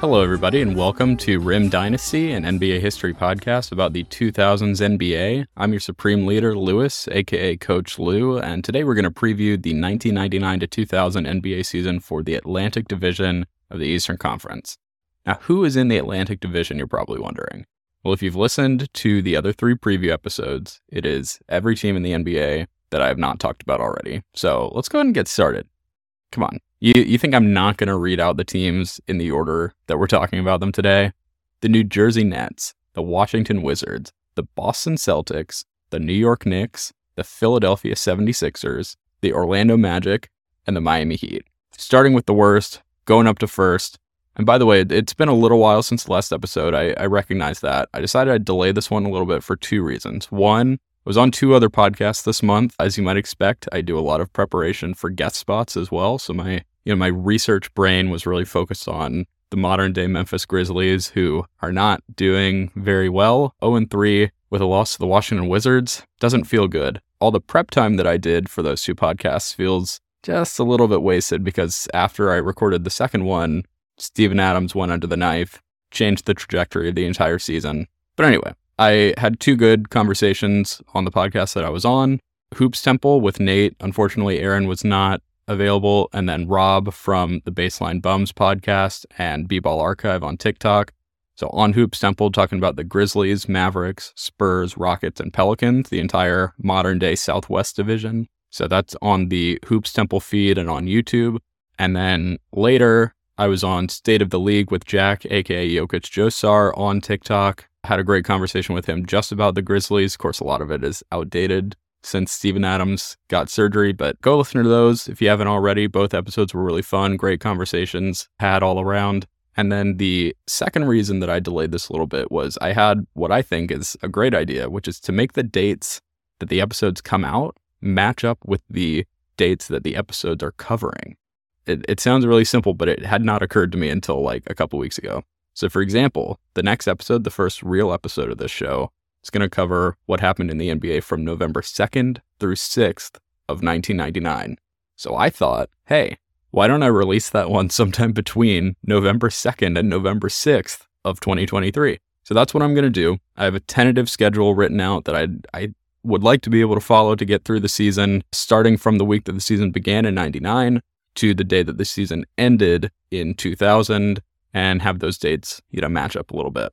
Hello, everybody, and welcome to Rim Dynasty, an NBA history podcast about the 2000s NBA. I'm your supreme leader, Lewis, aka Coach Lou, and today we're going to preview the 1999 to 2000 NBA season for the Atlantic Division of the Eastern Conference. Now, who is in the Atlantic Division, you're probably wondering? Well, if you've listened to the other three preview episodes, it is every team in the NBA that I have not talked about already. So let's go ahead and get started. Come on. You, you think I'm not going to read out the teams in the order that we're talking about them today? The New Jersey Nets, the Washington Wizards, the Boston Celtics, the New York Knicks, the Philadelphia 76ers, the Orlando Magic, and the Miami Heat. Starting with the worst, going up to first. And by the way, it's been a little while since the last episode. I, I recognize that. I decided I'd delay this one a little bit for two reasons. One, I was on two other podcasts this month. As you might expect, I do a lot of preparation for guest spots as well. So my, you know, my research brain was really focused on the modern day Memphis Grizzlies, who are not doing very well. 0 3 with a loss to the Washington Wizards doesn't feel good. All the prep time that I did for those two podcasts feels just a little bit wasted because after I recorded the second one, Steven Adams went under the knife, changed the trajectory of the entire season. But anyway, I had two good conversations on the podcast that I was on. Hoops Temple with Nate. Unfortunately, Aaron was not available. And then Rob from the Baseline Bums podcast and B Ball Archive on TikTok. So on Hoops Temple, talking about the Grizzlies, Mavericks, Spurs, Rockets, and Pelicans, the entire modern day Southwest division. So that's on the Hoops Temple feed and on YouTube. And then later, I was on State of the League with Jack, aka Jokic Josar, on TikTok had a great conversation with him just about the Grizzlies. Of course, a lot of it is outdated since Steven Adams got surgery, but go listen to those if you haven't already. Both episodes were really fun, great conversations had all around. And then the second reason that I delayed this a little bit was I had what I think is a great idea, which is to make the dates that the episodes come out match up with the dates that the episodes are covering. It, it sounds really simple, but it had not occurred to me until like a couple weeks ago. So, for example, the next episode, the first real episode of this show, is going to cover what happened in the NBA from November 2nd through 6th of 1999. So I thought, hey, why don't I release that one sometime between November 2nd and November 6th of 2023? So that's what I'm going to do. I have a tentative schedule written out that I I would like to be able to follow to get through the season, starting from the week that the season began in 99 to the day that the season ended in 2000 and have those dates, you know, match up a little bit.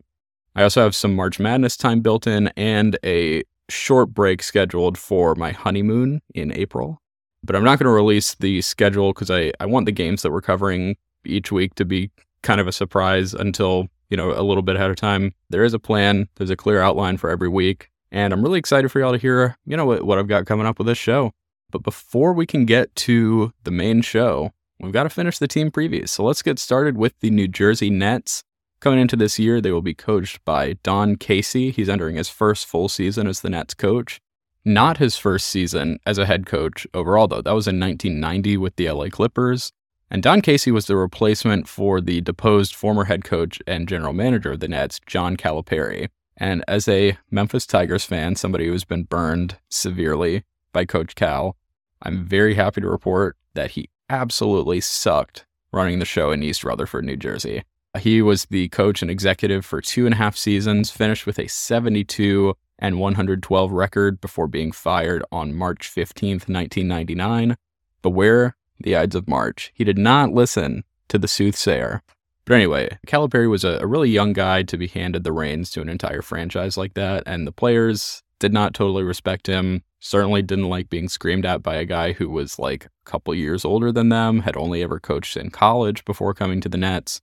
I also have some March Madness time built in and a short break scheduled for my honeymoon in April. But I'm not going to release the schedule because I, I want the games that we're covering each week to be kind of a surprise until, you know, a little bit ahead of time. There is a plan, there's a clear outline for every week. And I'm really excited for y'all to hear, you know, what, what I've got coming up with this show. But before we can get to the main show, we've got to finish the team previews. So let's get started with the New Jersey Nets. Coming into this year, they will be coached by Don Casey. He's entering his first full season as the Nets coach. Not his first season as a head coach overall, though. That was in 1990 with the LA Clippers. And Don Casey was the replacement for the deposed former head coach and general manager of the Nets, John Calipari. And as a Memphis Tigers fan, somebody who's been burned severely by Coach Cal, I'm very happy to report that he absolutely sucked running the show in East Rutherford, New Jersey. He was the coach and executive for two and a half seasons, finished with a 72 and 112 record before being fired on March 15th, 1999. Beware the Ides of March. He did not listen to the soothsayer. But anyway, Calipari was a, a really young guy to be handed the reins to an entire franchise like that, and the players did not totally respect him. Certainly didn't like being screamed at by a guy who was like a couple years older than them, had only ever coached in college before coming to the Nets.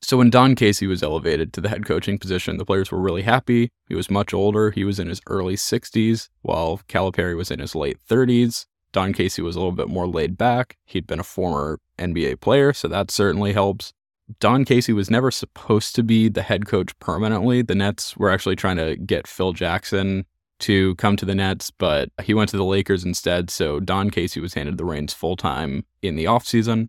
So when Don Casey was elevated to the head coaching position, the players were really happy. He was much older. He was in his early 60s, while Calipari was in his late 30s. Don Casey was a little bit more laid back. He'd been a former NBA player, so that certainly helps. Don Casey was never supposed to be the head coach permanently. The Nets were actually trying to get Phil Jackson to come to the Nets, but he went to the Lakers instead. So Don Casey was handed the reins full time in the offseason.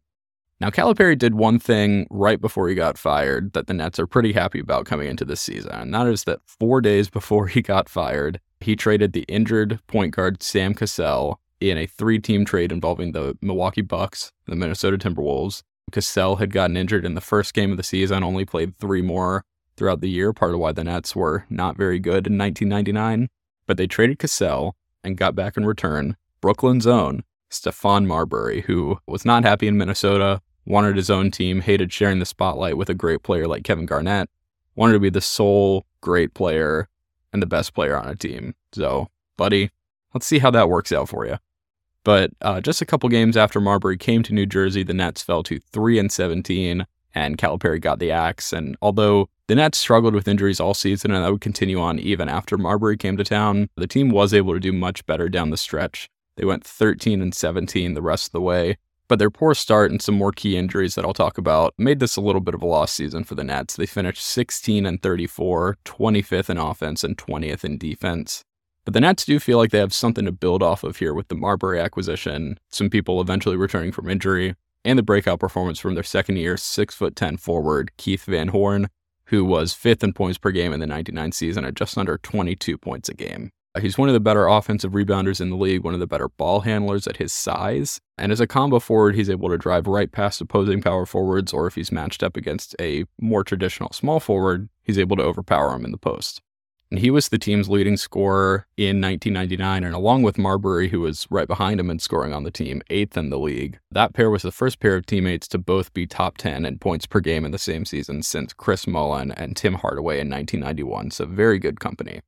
Now, Calipari did one thing right before he got fired that the Nets are pretty happy about coming into this season, and that is that four days before he got fired, he traded the injured point guard Sam Cassell in a three team trade involving the Milwaukee Bucks, and the Minnesota Timberwolves, Cassell had gotten injured in the first game of the season, only played three more throughout the year, part of why the Nets were not very good in 1999. But they traded Cassell and got back in return Brooklyn's own Stephon Marbury, who was not happy in Minnesota, wanted his own team, hated sharing the spotlight with a great player like Kevin Garnett, wanted to be the sole great player and the best player on a team. So, buddy, let's see how that works out for you. But uh, just a couple games after Marbury came to New Jersey, the Nets fell to 3 and 17, and Calipari got the axe. And although the Nets struggled with injuries all season, and that would continue on even after Marbury came to town, the team was able to do much better down the stretch. They went 13 and 17 the rest of the way, but their poor start and some more key injuries that I'll talk about made this a little bit of a lost season for the Nets. They finished 16 and 34, 25th in offense and 20th in defense. But the Nets do feel like they have something to build off of here with the Marbury acquisition, some people eventually returning from injury, and the breakout performance from their second year, 6'10 forward, Keith Van Horn, who was fifth in points per game in the 99 season at just under 22 points a game. He's one of the better offensive rebounders in the league, one of the better ball handlers at his size. And as a combo forward, he's able to drive right past opposing power forwards, or if he's matched up against a more traditional small forward, he's able to overpower him in the post. And he was the team's leading scorer in 1999, and along with Marbury, who was right behind him in scoring on the team, eighth in the league. That pair was the first pair of teammates to both be top 10 in points per game in the same season since Chris Mullin and Tim Hardaway in 1991, so very good company.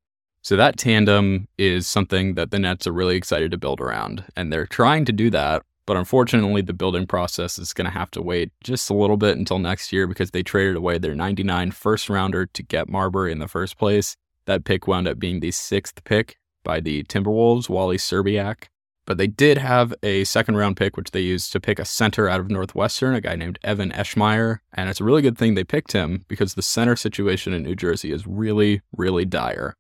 So that tandem is something that the Nets are really excited to build around, and they're trying to do that. But unfortunately, the building process is going to have to wait just a little bit until next year because they traded away their 99 first rounder to get Marbury in the first place. That pick wound up being the sixth pick by the Timberwolves, Wally Szczerbiak. But they did have a second round pick, which they used to pick a center out of Northwestern, a guy named Evan Eschmeyer. And it's a really good thing they picked him because the center situation in New Jersey is really, really dire.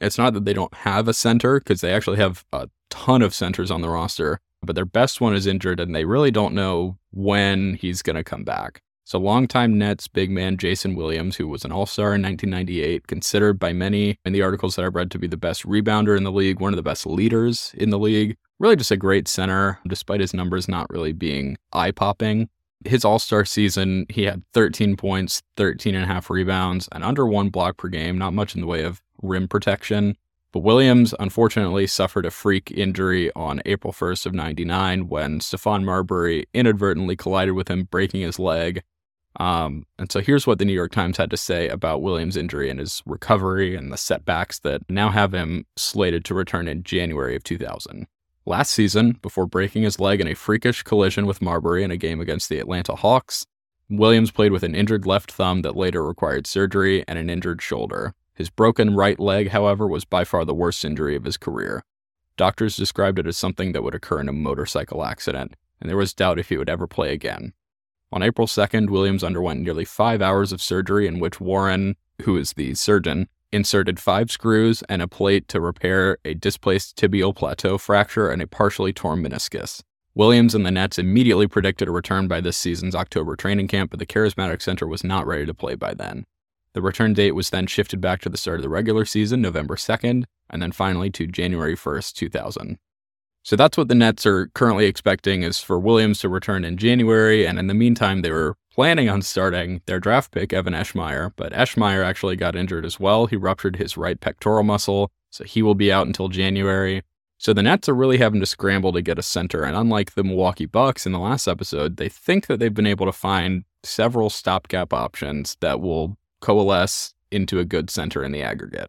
It's not that they don't have a center because they actually have a ton of centers on the roster, but their best one is injured and they really don't know when he's going to come back. So, longtime Nets big man Jason Williams, who was an all star in 1998, considered by many in the articles that I've read to be the best rebounder in the league, one of the best leaders in the league, really just a great center, despite his numbers not really being eye popping. His all star season, he had 13 points, 13 and a half rebounds, and under one block per game, not much in the way of rim protection. But Williams unfortunately suffered a freak injury on April 1st of 99 when Stephon Marbury inadvertently collided with him, breaking his leg. Um, and so here's what the New York Times had to say about Williams' injury and his recovery and the setbacks that now have him slated to return in January of 2000. Last season, before breaking his leg in a freakish collision with Marbury in a game against the Atlanta Hawks, Williams played with an injured left thumb that later required surgery and an injured shoulder. His broken right leg, however, was by far the worst injury of his career. Doctors described it as something that would occur in a motorcycle accident, and there was doubt if he would ever play again. On April 2nd, Williams underwent nearly five hours of surgery in which Warren, who is the surgeon, inserted five screws and a plate to repair a displaced tibial plateau fracture and a partially torn meniscus. Williams and the Nets immediately predicted a return by this season's October training camp, but the Charismatic Center was not ready to play by then. The return date was then shifted back to the start of the regular season, November 2nd, and then finally to January 1st, 2000. So that's what the Nets are currently expecting is for Williams to return in January, and in the meantime, they were planning on starting their draft pick, Evan Eschmeyer, but Eschmeyer actually got injured as well. He ruptured his right pectoral muscle, so he will be out until January. So the Nets are really having to scramble to get a center, and unlike the Milwaukee Bucks in the last episode, they think that they've been able to find several stopgap options that will coalesce into a good center in the aggregate.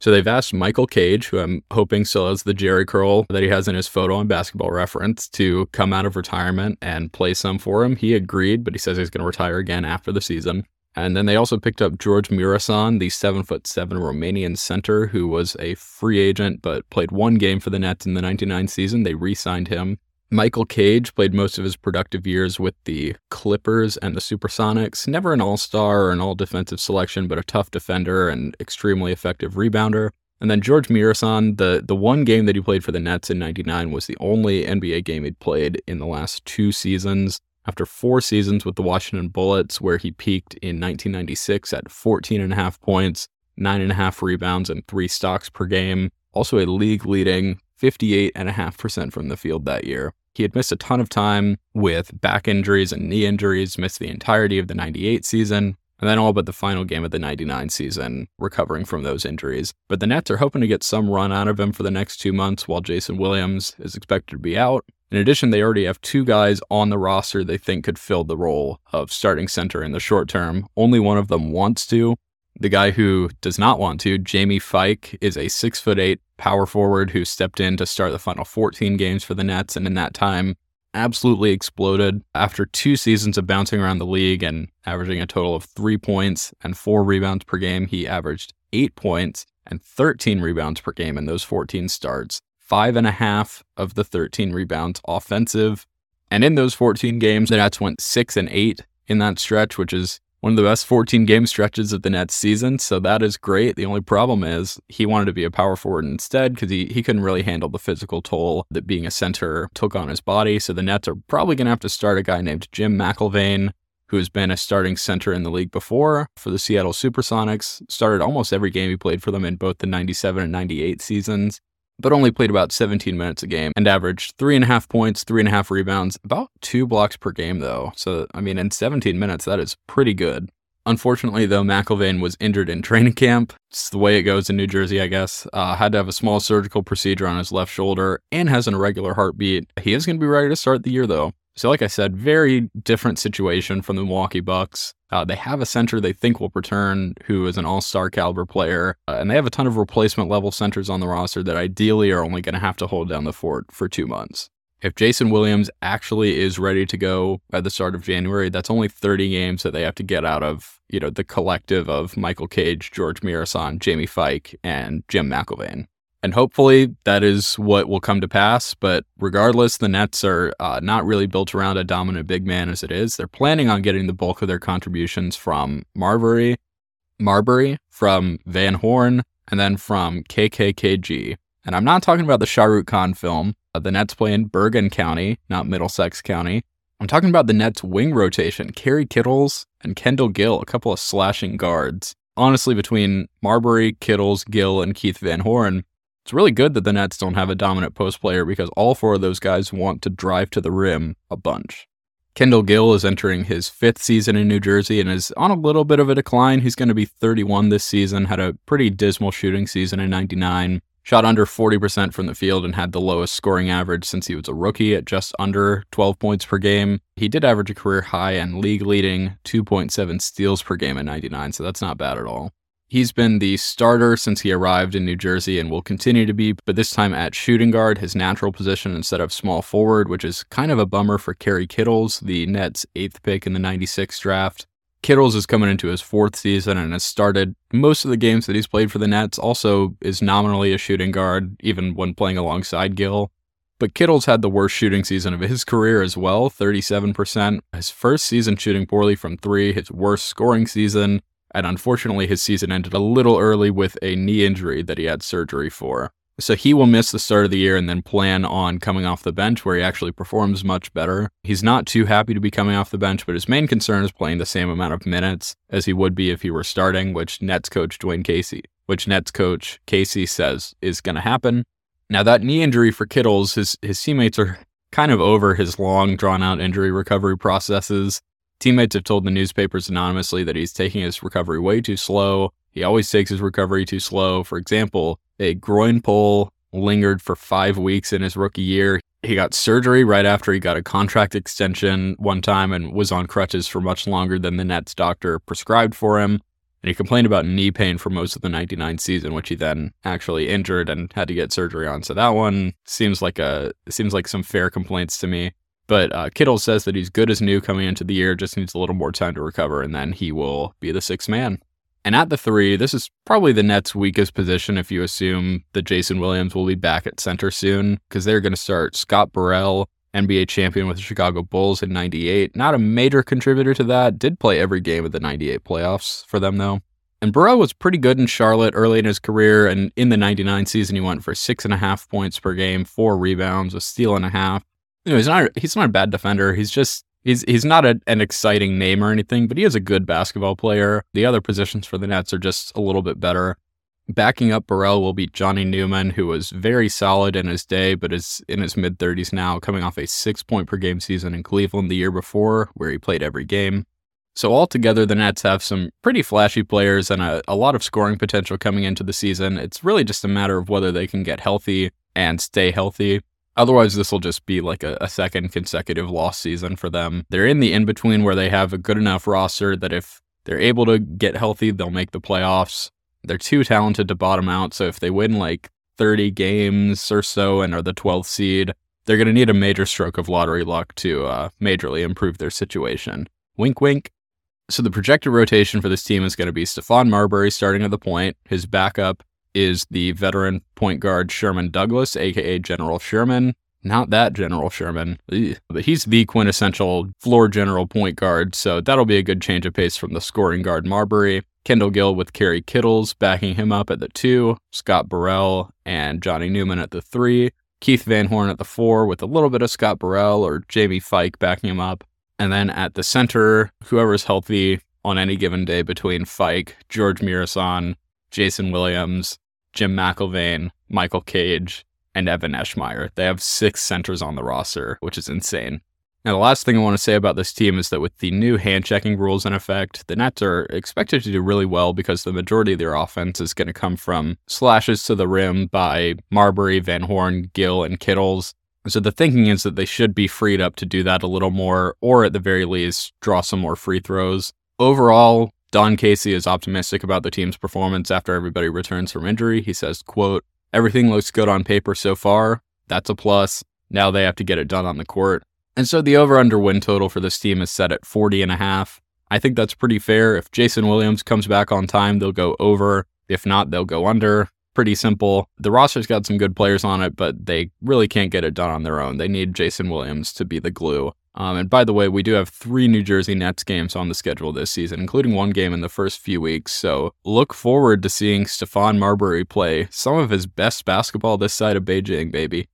So they've asked Michael Cage, who I'm hoping still has the Jerry curl that he has in his photo on basketball reference, to come out of retirement and play some for him. He agreed, but he says he's going to retire again after the season. And then they also picked up George Muresan, the seven foot seven Romanian center who was a free agent but played one game for the Nets in the 99 season. They re signed him. Michael Cage played most of his productive years with the Clippers and the Supersonics. Never an all star or an all defensive selection, but a tough defender and extremely effective rebounder. And then George Muresan, the, the one game that he played for the Nets in 99 was the only NBA game he'd played in the last two seasons. After four seasons with the Washington Bullets, where he peaked in 1996 at 14 and a half points, nine and a half rebounds, and three stocks per game, also a league leading 58.5% from the field that year. He had missed a ton of time with back injuries and knee injuries, missed the entirety of the 98 season, and then all but the final game of the 99 season, recovering from those injuries. But the Nets are hoping to get some run out of him for the next two months while Jason Williams is expected to be out. In addition, they already have two guys on the roster they think could fill the role of starting center in the short term. Only one of them wants to. The guy who does not want to, Jamie Fike, is a six foot eight power forward who stepped in to start the final 14 games for the Nets, and in that time absolutely exploded. After two seasons of bouncing around the league and averaging a total of three points and four rebounds per game, he averaged eight points and 13 rebounds per game in those 14 starts. Five and a half of the 13 rebounds offensive. And in those 14 games, the Nets went six and eight in that stretch, which is one of the best 14 game stretches of the Nets season. So that is great. The only problem is he wanted to be a power forward instead because he, he couldn't really handle the physical toll that being a center took on his body. So the Nets are probably going to have to start a guy named Jim McIlvaine, who has been a starting center in the league before for the Seattle Supersonics. Started almost every game he played for them in both the 97 and 98 seasons but only played about 17 minutes a game and averaged three and a half points, three and a half rebounds, about two blocks per game, though. So, I mean, in 17 minutes, that is pretty good. Unfortunately, though, McIlvaine was injured in training camp. It's the way it goes in New Jersey, I guess. Uh, had to have a small surgical procedure on his left shoulder and has an irregular heartbeat. He is going to be ready to start the year, though. So, like I said, very different situation from the Milwaukee Bucks. Uh, they have a center they think will return who is an all star caliber player, uh, and they have a ton of replacement level centers on the roster that ideally are only going to have to hold down the fort for two months. If Jason Williams actually is ready to go at the start of January, that's only 30 games that they have to get out of, you know, the collective of Michael Cage, George Muresan, Jamie Fike, and Jim McIlvaine. And hopefully that is what will come to pass. But regardless, the Nets are uh, not really built around a dominant big man as it is. They're planning on getting the bulk of their contributions from Marbury, Marbury, from Van Horn, and then from KKKG. And I'm not talking about the Shah Rukh Khan film. Uh, the Nets play in Bergen County, not Middlesex County. I'm talking about the Nets wing rotation, Kerry Kittles and Kendall Gill, a couple of slashing guards. Honestly, between Marbury, Kittles, Gill, and Keith Van Horn, it's really good that the Nets don't have a dominant post player because all four of those guys want to drive to the rim a bunch. Kendall Gill is entering his fifth season in New Jersey and is on a little bit of a decline. He's going to be 31 this season, had a pretty dismal shooting season in 99, shot under 40% from the field and had the lowest scoring average since he was a rookie at just under 12 points per game. He did average a career high and league leading 2.7 steals per game in 99, so that's not bad at all. He's been the starter since he arrived in New Jersey and will continue to be, but this time at shooting guard, his natural position instead of small forward, which is kind of a bummer for Kerry Kittles, the Nets' eighth pick in the 96 draft. Kittles is coming into his fourth season and has started most of the games that he's played for the Nets, also is nominally a shooting guard, even when playing alongside Gill. But Kittles had the worst shooting season of his career as well, 37%. His first season shooting poorly from three, his worst scoring season, and unfortunately, his season ended a little early with a knee injury that he had surgery for. So he will miss the start of the year and then plan on coming off the bench where he actually performs much better. He's not too happy to be coming off the bench, but his main concern is playing the same amount of minutes as he would be if he were starting, which Nets coach Dwayne Casey, which Nets coach Casey says is going to happen. Now that knee injury for Kittles, his his teammates are kind of over his long drawn out injury recovery processes. Teammates have told the newspapers anonymously that he's taking his recovery way too slow. He always takes his recovery too slow. For example, a groin pull lingered for five weeks in his rookie year. He got surgery right after he got a contract extension one time and was on crutches for much longer than the Nets doctor prescribed for him. And he complained about knee pain for most of the 99 season, which he then actually injured and had to get surgery on. So that one seems like a seems like some fair complaints to me. But uh, Kittle says that he's good as new coming into the year, just needs a little more time to recover, and then he will be the sixth man. And at the three, this is probably the Nets' weakest position if you assume that Jason Williams will be back at center soon, because they're going to start Scott Burrell, NBA champion with the Chicago Bulls in 98. Not a major contributor to that, did play every game of the 98 playoffs for them, though. And Burrell was pretty good in Charlotte early in his career, and in the 99 season, he went for six and a half points per game, four rebounds, a steal and a half you know, he's not he's not a bad defender. He's just he's he's not a, an exciting name or anything, but he is a good basketball player. The other positions for the Nets are just a little bit better. Backing up Burrell will be Johnny Newman, who was very solid in his day, but is in his mid 30s now, coming off a six point per game season in Cleveland the year before, where he played every game. So, altogether, the Nets have some pretty flashy players and a, a lot of scoring potential coming into the season. It's really just a matter of whether they can get healthy and stay healthy. Otherwise, this will just be like a, a, second consecutive loss season for them. They're in the in between where they have a good enough roster that if they're able to get healthy, they'll make the playoffs. They're too talented to bottom out. So if they win like 30 games or so and are the 12th seed, they're going to need a major stroke of lottery luck to uh, majorly improve their situation. Wink, wink. So the projected rotation for this team is going to be Stephon Marbury starting at the point. His backup is the veteran point guard Sherman Douglas, aka General Sherman. Not that General Sherman, but he's the quintessential floor general point guard, so that'll be a good change of pace from the scoring guard Marbury. Kendall Gill with Kerry Kittles backing him up at the two, Scott Burrell and Johnny Newman at the three, Keith Van Horn at the four with a little bit of Scott Burrell or Jamie Fike backing him up. And then at the center, whoever's healthy on any given day between Fike, George Muresan, Jason Williams, Jim McIlvaine, Michael Cage, and Evan Eschmeyer. They have six centers on the roster, which is insane. Now, the last thing I want to say about this team is that with the new hand checking rules in effect, the Nets are expected to do really well because the majority of their offense is going to come from slashes to the rim by Marbury, Van Horn, Gill, and Kittles. So the thinking is that they should be freed up to do that a little more, or at the very least, draw some more free throws. Overall, Don Casey is optimistic about the team's performance after everybody returns from injury. He says, quote, everything looks good on paper so far. That's a plus. Now they have to get it done on the court. And so the over under win total for this team is set at 40 and a half. I think that's pretty fair. If Jason Williams comes back on time, they'll go over. If not, they'll go under. Pretty simple. The roster's got some good players on it, but they really can't get it done on their own. They need Jason Williams to be the glue. Um, and by the way, we do have three New Jersey Nets games on the schedule this season, including one game in the first few weeks. So look forward to seeing Stephon Marbury play some of his best basketball this side of Beijing, baby.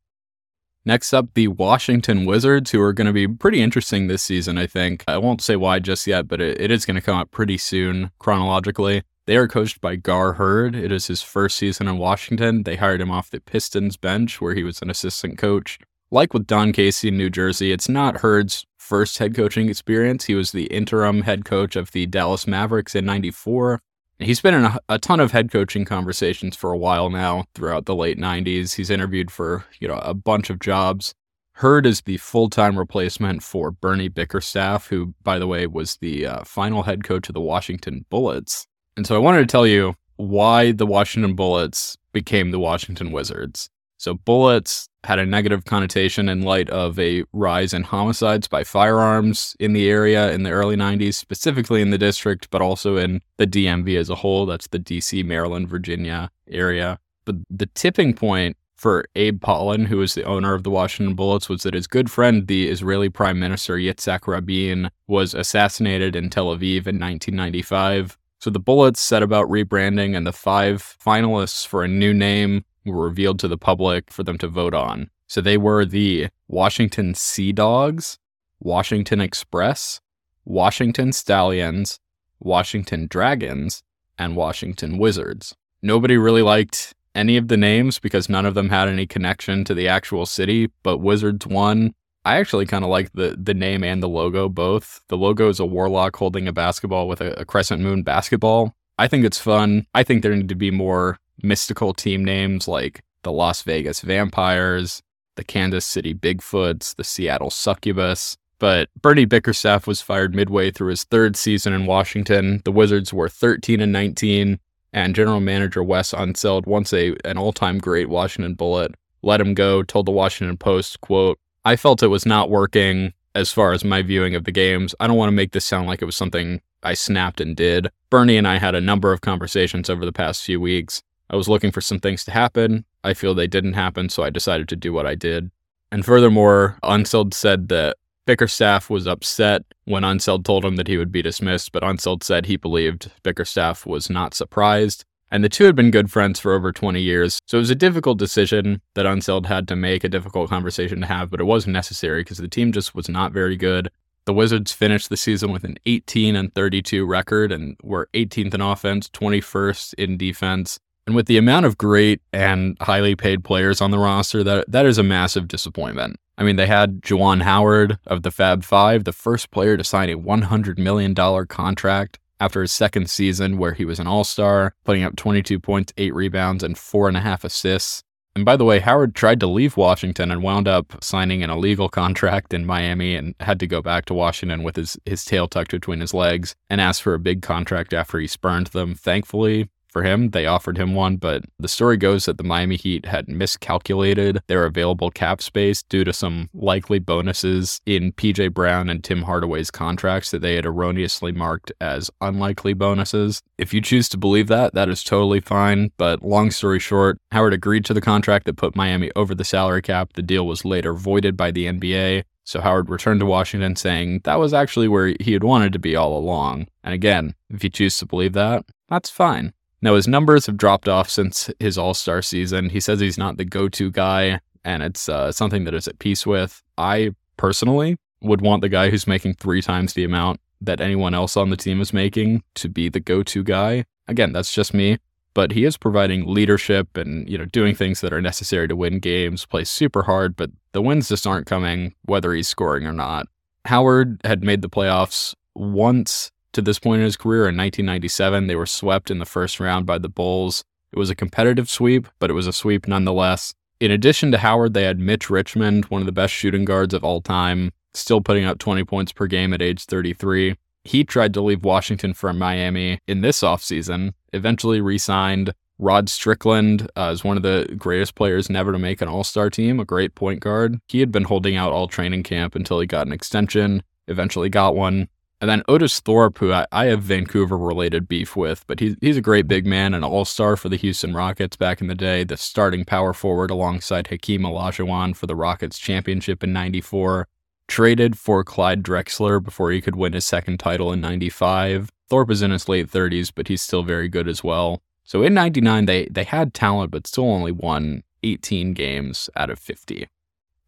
Next up, the Washington Wizards, who are going to be pretty interesting this season, I think. I won't say why just yet, but it, it is going to come up pretty soon chronologically. They are coached by Gar Heard. It is his first season in Washington. They hired him off the Pistons bench, where he was an assistant coach like with Don Casey in New Jersey, it's not Heard's first head coaching experience. He was the interim head coach of the Dallas Mavericks in 94. He's been in a, a, ton of head coaching conversations for a while now throughout the late 90s. He's interviewed for, you know, a bunch of jobs. Heard is the full-time replacement for Bernie Bickerstaff, who, by the way, was the uh, final head coach of the Washington Bullets. And so I wanted to tell you why the Washington Bullets became the Washington Wizards. So bullets had a negative connotation in light of a rise in homicides by firearms in the area in the early 90s, specifically in the district, but also in the DMV as a whole. That's the DC, Maryland, Virginia area. But the tipping point for Abe Pollin, who was the owner of the Washington Bullets, was that his good friend, the Israeli Prime Minister Yitzhak Rabin, was assassinated in Tel Aviv in 1995. So the Bullets set about rebranding, and the five finalists for a new name were revealed to the public for them to vote on. So they were the Washington Sea Dogs, Washington Express, Washington Stallions, Washington Dragons, and Washington Wizards. Nobody really liked any of the names because none of them had any connection to the actual city, but Wizards won. I actually kind of like the the name and the logo both. The logo is a warlock holding a basketball with a, a crescent moon basketball. I think it's fun. I think there need to be more mystical team names like the Las Vegas Vampires, the Kansas City Bigfoots, the Seattle Succubus. But Bernie Bickerstaff was fired midway through his third season in Washington. The Wizards were 13 and 19, and general manager Wes Unseld, once a an all-time great Washington Bullet, let him go, told the Washington Post, quote, I felt it was not working as far as my viewing of the games. I don't want to make this sound like it was something I snapped and did. Bernie and I had a number of conversations over the past few weeks. I was looking for some things to happen. I feel they didn't happen, so I decided to do what I did. And furthermore, Unseld said that Bickerstaff was upset when Unseld told him that he would be dismissed, but Unseld said he believed Bickerstaff was not surprised. And the two had been good friends for over 20 years, so it was a difficult decision that Unseld had to make, a difficult conversation to have, but it was necessary because the team just was not very good. The Wizards finished the season with an 18 and 32 record and were 18th in offense, 21st in defense, And with the amount of great and highly paid players on the roster, that that is a massive disappointment. I mean, they had Juwan Howard of the Fab Five, the first player to sign a $100 million contract after his second season, where he was an all star, putting up 22 points, eight rebounds, and four and a half assists. And by the way, Howard tried to leave Washington and wound up signing an illegal contract in Miami and had to go back to Washington with his, his tail tucked between his legs and asked for a big contract after he spurned them. Thankfully, for him. They offered him one, but the story goes that the Miami Heat had miscalculated their available cap space due to some likely bonuses in PJ Brown and Tim Hardaway's contracts that they had erroneously marked as unlikely bonuses. If you choose to believe that, that is totally fine. But long story short, Howard agreed to the contract that put Miami over the salary cap. The deal was later voided by the NBA. So Howard returned to Washington saying that was actually where he had wanted to be all along. And again, if you choose to believe that, that's fine. Now, his numbers have dropped off since his All Star season. He says he's not the go to guy, and it's uh, something that is at peace with. I personally would want the guy who's making three times the amount that anyone else on the team is making to be the go to guy. Again, that's just me, but he is providing leadership and, you know, doing things that are necessary to win games, plays super hard, but the wins just aren't coming whether he's scoring or not. Howard had made the playoffs once to this point in his career. In 1997, they were swept in the first round by the Bulls. It was a competitive sweep, but it was a sweep nonetheless. In addition to Howard, they had Mitch Richmond, one of the best shooting guards of all time, still putting up 20 points per game at age 33. He tried to leave Washington for Miami in this offseason, eventually re signed. Rod Strickland uh, is one of the greatest players never to make an all star team, a great point guard. He had been holding out all training camp until he got an extension, eventually got one. And then Otis Thorpe, who I, I have Vancouver related beef with, but he's, he's a great big man, an all star for the Houston Rockets back in the day, the starting power forward alongside Hakeem Olajuwon for the Rockets championship in 94. Traded for Clyde Drexler before he could win his second title in 95. Thorpe is in his late 30s, but he's still very good as well. So in 99, they, they had talent, but still only won 18 games out of 50.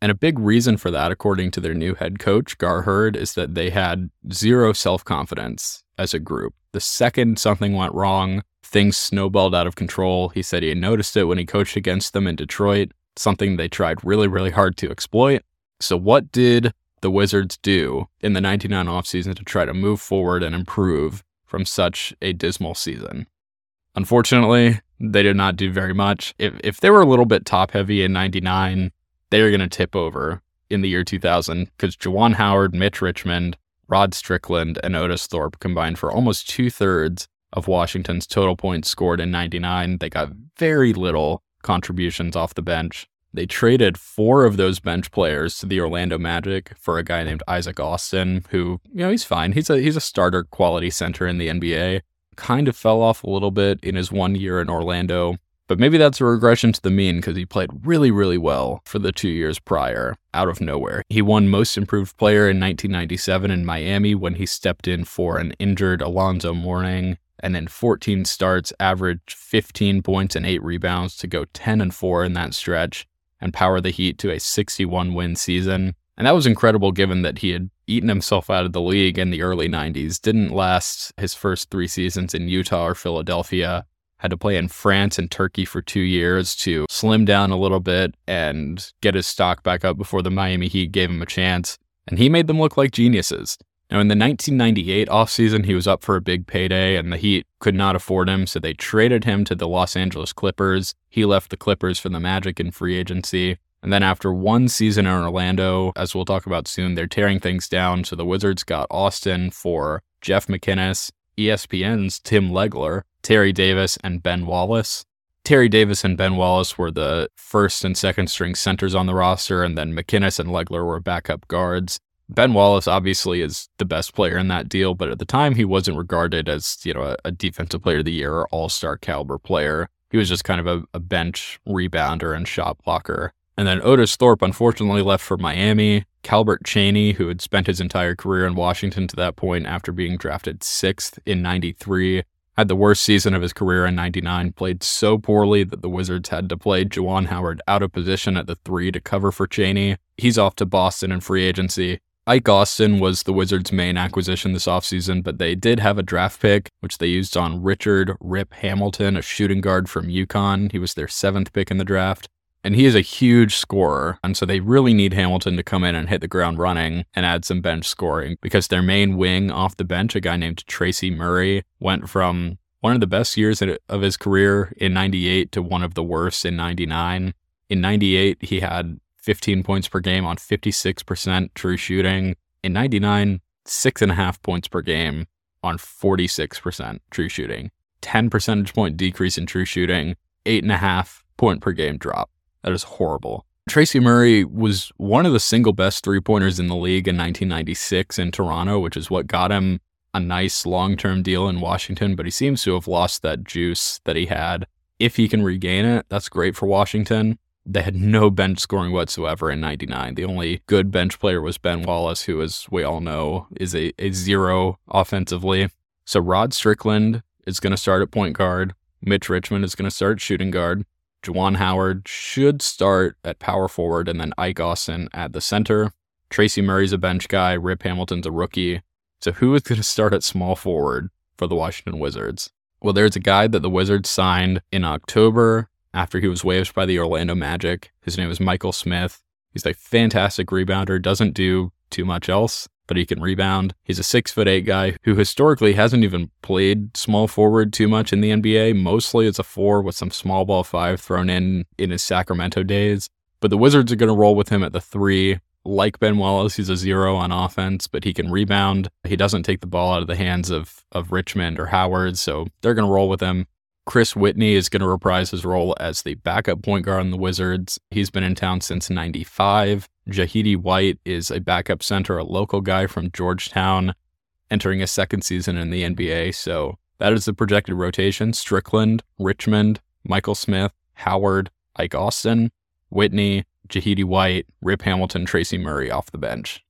And a big reason for that, according to their new head coach, Gar Heard, is that they had zero self confidence as a group. The second something went wrong, things snowballed out of control. He said he noticed it when he coached against them in Detroit, something they tried really, really hard to exploit. So, what did the Wizards do in the 99 offseason to try to move forward and improve from such a dismal season? Unfortunately, they did not do very much. If, if they were a little bit top heavy in 99, they are going to tip over in the year 2000 because Juwan Howard, Mitch Richmond, Rod Strickland, and Otis Thorpe combined for almost two thirds of Washington's total points scored in 99. They got very little contributions off the bench. They traded four of those bench players to the Orlando Magic for a guy named Isaac Austin, who, you know, he's fine. He's a he's a starter quality center in the NBA. Kind of fell off a little bit in his one year in Orlando. But maybe that's a regression to the mean because he played really, really well for the two years prior, out of nowhere. He won Most Improved Player in 1997 in Miami when he stepped in for an injured Alonzo Mourning, and in 14 starts, averaged 15 points and 8 rebounds to go 10 and 4 in that stretch and power the Heat to a 61 win season. And that was incredible given that he had eaten himself out of the league in the early 90s, didn't last his first three seasons in Utah or Philadelphia, had to play in France and Turkey for two years to slim down a little bit and get his stock back up before the Miami Heat gave him a chance. And he made them look like geniuses. Now, in the 1998 offseason, he was up for a big payday, and the Heat could not afford him, so they traded him to the Los Angeles Clippers. He left the Clippers for the Magic in free agency. And then after one season in Orlando, as we'll talk about soon, they're tearing things down. So the Wizards got Austin for Jeff McInnis, ESPN's Tim Legler, Terry Davis, and Ben Wallace. Terry Davis and Ben Wallace were the first and second string centers on the roster, and then McInnis and Legler were backup guards. Ben Wallace obviously is the best player in that deal, but at the time he wasn't regarded as, you know, a, a defensive player of the year or all-star caliber player. He was just kind of a, a bench rebounder and shot blocker. And then Otis Thorpe unfortunately left for Miami. Calbert Cheaney, who had spent his entire career in Washington to that point after being drafted sixth in 93, had the worst season of his career in 99, played so poorly that the Wizards had to play Juwan Howard out of position at the three to cover for Cheaney. He's off to Boston in free agency. Ike Austin was the Wizards' main acquisition this offseason, but they did have a draft pick, which they used on Richard Rip Hamilton, a shooting guard from UConn. He was their seventh pick in the draft. And he is a huge scorer. And so they really need Hamilton to come in and hit the ground running and add some bench scoring because their main wing off the bench, a guy named Tracy Murray, went from one of the best years of his career in 98 to one of the worst in 99. In 98, he had 15 points per game on 56% true shooting. In 99, six and a half points per game on 46% true shooting. 10 percentage point decrease in true shooting, eight and a half point per game drop. That is horrible. Tracy Murray was one of the single best three pointers in the league in 1996 in Toronto, which is what got him a nice long term deal in Washington, but he seems to have lost that juice that he had. If he can regain it, that's great for Washington. They had no bench scoring whatsoever in 99. The only good bench player was Ben Wallace, who, as we all know, is a, a zero offensively. So Rod Strickland is going to start at point guard. Mitch Richmond is going to start shooting guard. Juwan Howard should start at power forward, and then Ike Austin at the center. Tracy Murray's a bench guy. Rip Hamilton's a rookie. So who is going to start at small forward for the Washington Wizards? Well, there's a guy that the Wizards signed in October after he was waived by the Orlando Magic. His name is Michael Smith. He's a fantastic rebounder, doesn't do too much else, but he can rebound. He's a six foot eight guy who historically hasn't even played small forward too much in the NBA. Mostly it's a four with some small ball five thrown in in his Sacramento days. But the Wizards are going to roll with him at the three. Like Ben Wallace, he's a zero on offense, but he can rebound. He doesn't take the ball out of the hands of, of Richmond or Howard, so they're going to roll with him. Chris Whitney is going to reprise his role as the backup point guard on the Wizards. He's been in town since 95. Jahidi White is a backup center, a local guy from Georgetown, entering his second season in the NBA. So that is the projected rotation Strickland, Richmond, Michael Smith, Howard, Ike Austin, Whitney, Jahidi White, Rip Hamilton, Tracy Murray off the bench.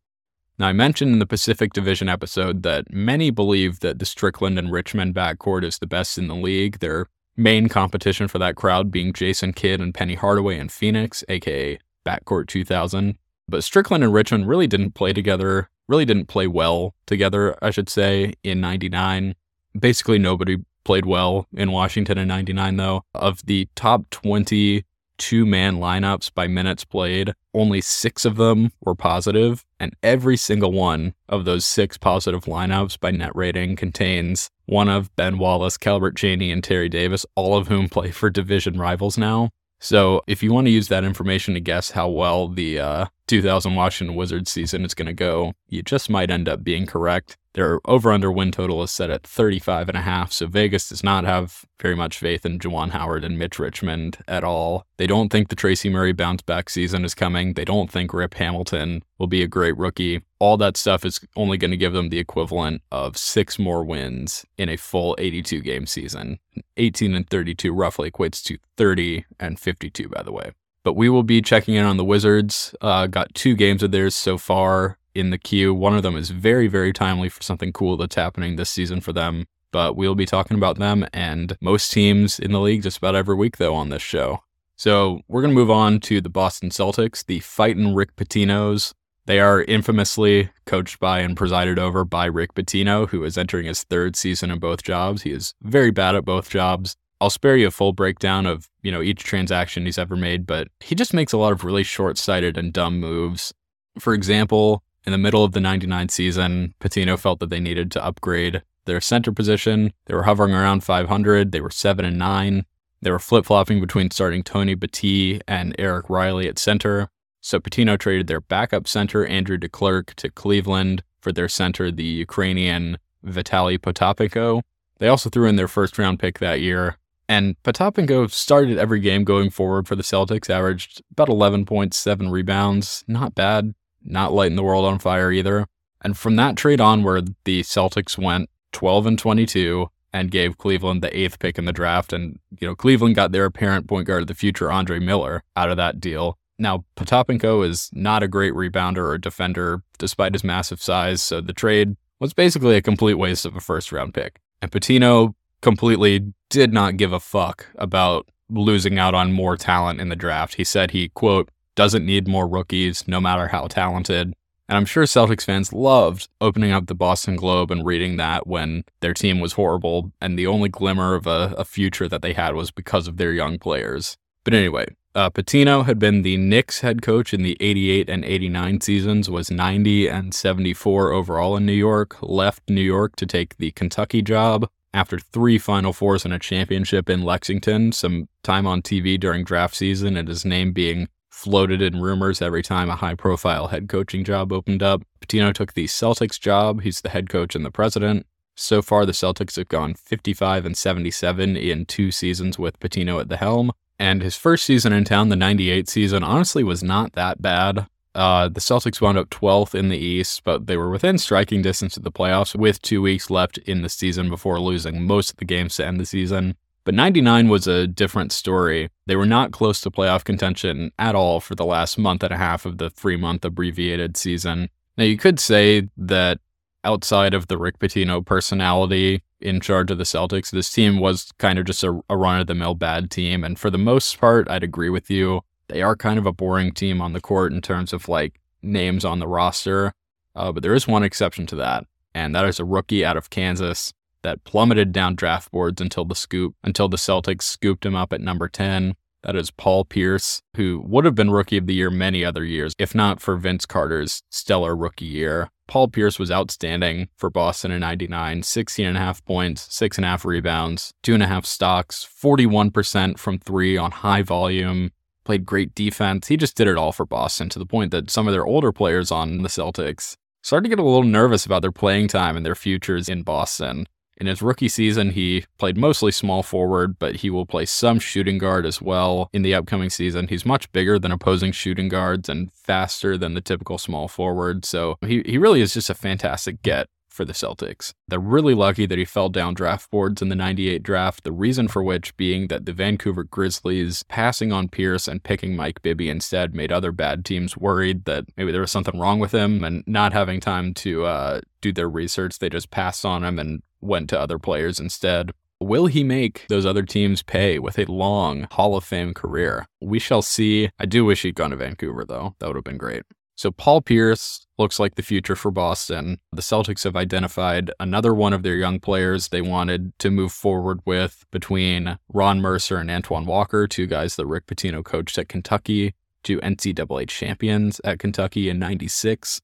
Now, I mentioned in the Pacific Division episode that many believe that the Strickland and Richmond backcourt is the best in the league. Their main competition for that crowd being Jason Kidd and Penny Hardaway in Phoenix, aka Backcourt 2000. But Strickland and Richmond really didn't play together, really didn't play well together, I should say, in 99. Basically, nobody played well in Washington in 99, though. Of the top 20 two man lineups by minutes played, only six of them were positive, and every single one of those six positive lineups by net rating contains one of Ben Wallace, Calbert Cheaney, and Terry Davis, all of whom play for division rivals now. So if you want to use that information to guess how well the uh, 2000 Washington Wizards season is going to go, you just might end up being correct. Their over under win total is set at 35 and a half. So Vegas does not have very much faith in Juwan Howard and Mitch Richmond at all. They don't think the Tracy Murray bounce back season is coming. They don't think Rip Hamilton will be a great rookie. All that stuff is only going to give them the equivalent of six more wins in a full 82 game season. 18 and 32 roughly equates to 30 and 52, by the way. But we will be checking in on the Wizards. Uh, got two games of theirs so far in the queue. One of them is very, very timely for something cool that's happening this season for them. But we'll be talking about them and most teams in the league just about every week, though, on this show. So we're going to move on to the Boston Celtics, the fighting Rick Pitino's. They are infamously coached by and presided over by Rick Pitino, who is entering his third season in both jobs. He is very bad at both jobs. I'll spare you a full breakdown of, you know, each transaction he's ever made, but he just makes a lot of really short-sighted and dumb moves. For example, in the middle of the 99 season, Pitino felt that they needed to upgrade their center position. They were hovering around 500. They were 7 and 9. They were flip flopping between starting Tony Battie and Eric Riley at center. So Pitino traded their backup center, Andrew DeClercq, to Cleveland for their center, the Ukrainian Vitaly Potapenko. They also threw in their first round pick that year. And Potapenko started every game going forward for the Celtics, averaged about 11.7 rebounds. Not bad not lighting the world on fire either. And from that trade onward, the Celtics went 12 and 22 and gave Cleveland the eighth pick in the draft. And, you know, Cleveland got their apparent point guard of the future, Andre Miller, out of that deal. Now, Potapenko is not a great rebounder or defender despite his massive size. So the trade was basically a complete waste of a first round pick. And Pitino completely did not give a fuck about losing out on more talent in the draft. He said he, quote, doesn't need more rookies, no matter how talented. And I'm sure Celtics fans loved opening up the Boston Globe and reading that when their team was horrible and the only glimmer of a, a future that they had was because of their young players. But anyway, uh, Pitino had been the Knicks head coach in the 88 and 89 seasons, was 90 and 74 overall in New York, left New York to take the Kentucky job after three Final Fours and a championship in Lexington, some time on TV during draft season, and his name being floated in rumors every time a high profile head coaching job opened up. Pitino took the Celtics job. He's the head coach and the president. So far, the Celtics have gone 55 and 77 in two seasons with Pitino at the helm. And his first season in town, the 98 season, honestly was not that bad. Uh, the Celtics wound up 12th in the East, but they were within striking distance of the playoffs with two weeks left in the season before losing most of the games to end the season. But 99 was a different story. They were not close to playoff contention at all for the last month and a half of the three month abbreviated season. Now, you could say that outside of the Rick Pitino personality in charge of the Celtics, this team was kind of just a, a run of the mill bad team. And for the most part, I'd agree with you. They are kind of a boring team on the court in terms of like names on the roster. Uh, but there is one exception to that, and that is a rookie out of Kansas that plummeted down draft boards until the scoop until the Celtics scooped him up at number 10. That is Paul Pierce, who would have been rookie of the year many other years, if not for Vince Carter's stellar rookie year. Paul Pierce was outstanding for Boston in 99, 16 and a half points, six and a half rebounds, two and a half stocks, 41% from three on high volume, played great defense. He just did it all for Boston to the point that some of their older players on the Celtics started to get a little nervous about their playing time and their futures in Boston. In his rookie season, he played mostly small forward, but he will play some shooting guard as well in the upcoming season. He's much bigger than opposing shooting guards and faster than the typical small forward. So he, he really is just a fantastic get for the Celtics. They're really lucky that he fell down draft boards in the 98 draft, the reason for which being that the Vancouver Grizzlies passing on Pierce and picking Mike Bibby instead made other bad teams worried that maybe there was something wrong with him and not having time to uh, do their research, they just passed on him and went to other players instead. Will he make those other teams pay with a long Hall of Fame career? We shall see. I do wish he'd gone to Vancouver, though. That would have been great. So, Paul Pierce looks like the future for Boston. The Celtics have identified another one of their young players they wanted to move forward with between Ron Mercer and Antoine Walker, two guys that Rick Pitino coached at Kentucky, two NCAA champions at Kentucky in 96.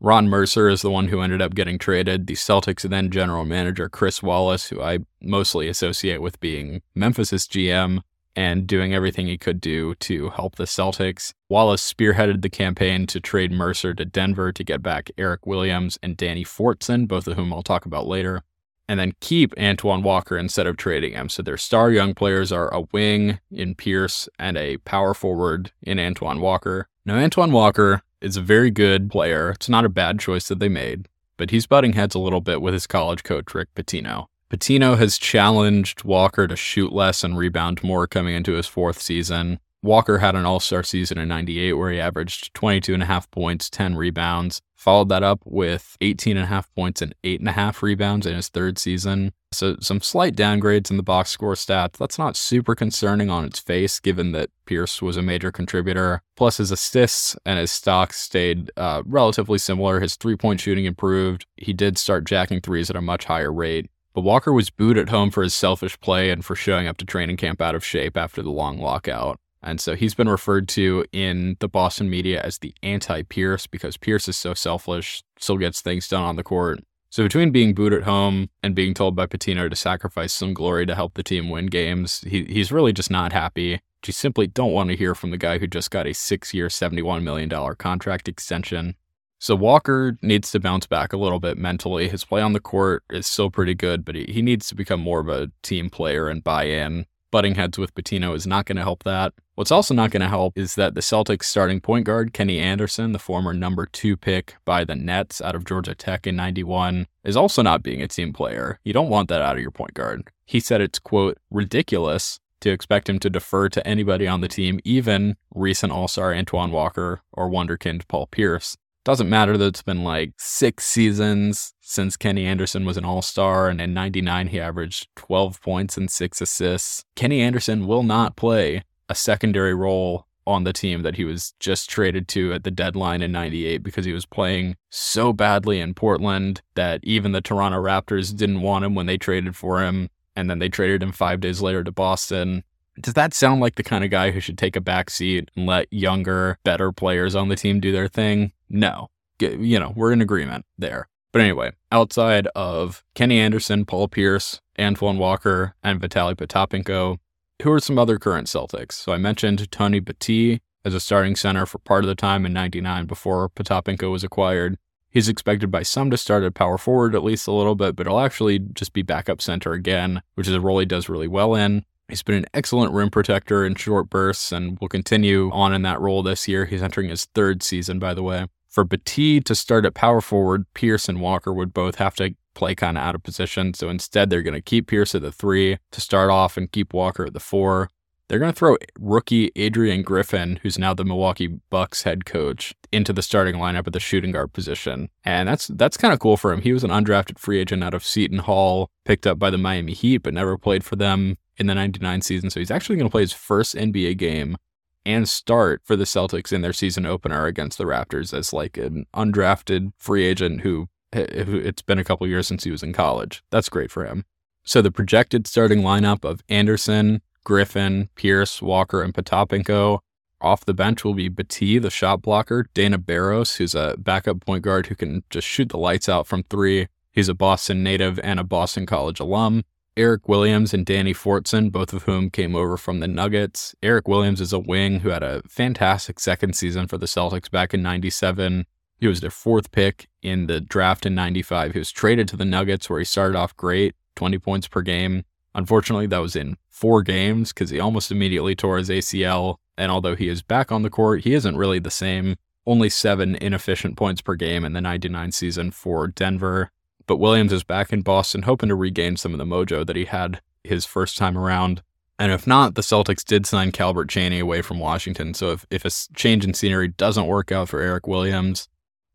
Ron Mercer is the one who ended up getting traded. The Celtics then general manager Chris Wallace, who I mostly associate with being Memphis's GM and doing everything he could do to help the Celtics. Wallace spearheaded the campaign to trade Mercer to Denver to get back Eric Williams and Danny Fortson, both of whom I'll talk about later, and then keep Antoine Walker instead of trading him. So their star young players are a wing in Pierce and a power forward in Antoine Walker. Now, Antoine Walker is a very good player. It's not a bad choice that they made, but he's butting heads a little bit with his college coach, Rick Pitino. Pitino has challenged Walker to shoot less and rebound more coming into his fourth season. Walker had an all star season in 98 where he averaged 22 and a half points, 10 rebounds. Followed that up with 18 and a half points and eight and a half rebounds in his third season. So some slight downgrades in the box score stats. That's not super concerning on its face, given that Pierce was a major contributor. Plus, his assists and his stocks stayed uh, relatively similar. His three point shooting improved. He did start jacking threes at a much higher rate. But Walker was booed at home for his selfish play and for showing up to training camp out of shape after the long lockout. And so he's been referred to in the Boston media as the anti Pierce because Pierce is so selfish, still gets things done on the court. So between being booed at home and being told by Pitino to sacrifice some glory to help the team win games, he, he's really just not happy. You simply don't want to hear from the guy who just got a six year, $71 million contract extension. So Walker needs to bounce back a little bit mentally. His play on the court is still pretty good, but he, he needs to become more of a team player and buy in butting heads with Pitino is not going to help that. What's also not going to help is that the Celtics starting point guard, Kenny Anderson, the former number two pick by the Nets out of Georgia Tech in 91, is also not being a team player. You don't want that out of your point guard. He said it's, quote, ridiculous to expect him to defer to anybody on the team, even recent All Star Antoine Walker or Wonderkind Paul Pierce. Doesn't matter that it's been like six seasons since Kenny Anderson was an all star, and in 99 he averaged 12 points and six assists. Kenny Anderson will not play a secondary role on the team that he was just traded to at the deadline in 98 because he was playing so badly in Portland that even the Toronto Raptors didn't want him when they traded for him. And then they traded him five days later to Boston. Does that sound like the kind of guy who should take a back seat and let younger, better players on the team do their thing? No. You know, we're in agreement there. But anyway, outside of Kenny Anderson, Paul Pierce, Antoine Walker, and Vitaly Potapenko, who are some other current Celtics? So I mentioned Tony Battie as a starting center for part of the time in 99 before Potapenko was acquired. He's expected by some to start at power forward at least a little bit, but he'll actually just be backup center again, which is a role he does really well in. He's been an excellent rim protector in short bursts and will continue on in that role this year. He's entering his third season, by the way. For Battie to start at power forward, Pierce and Walker would both have to play kind of out of position. So instead, they're going to keep Pierce at the three to start off and keep Walker at the four. They're going to throw rookie Adrian Griffin, who's now the Milwaukee Bucks head coach, into the starting lineup at the shooting guard position. And that's that's kind of cool for him. He was an undrafted free agent out of Seton Hall, picked up by the Miami Heat, but never played for them in the 99 season. So he's actually going to play his first NBA game and start for the Celtics in their season opener against the Raptors as like an undrafted free agent eh, who it's been a couple years since he was in college. That's great for him. So the projected starting lineup of Anderson, Griffin, Pierce, Walker, and Potapenko. Off the bench will be Battie, the shot blocker, Dana Barros, who's a backup point guard who can just shoot the lights out from three. He's a Boston native and a Boston College alum. Eric Williams and Danny Fortson, both of whom came over from the Nuggets. Eric Williams is a wing who had a fantastic second season for the Celtics back in 97. He was their fourth pick in the draft in 95. He was traded to the Nuggets where he started off great, 20 points per game. Unfortunately, that was in four games because he almost immediately tore his ACL. And although he is back on the court, he isn't really the same. Only seven inefficient points per game in the 99 season for Denver. But Williams is back in Boston, hoping to regain some of the mojo that he had his first time around. And if not, the Celtics did sign Calbert Cheaney away from Washington. So if, if a change in scenery doesn't work out for Eric Williams,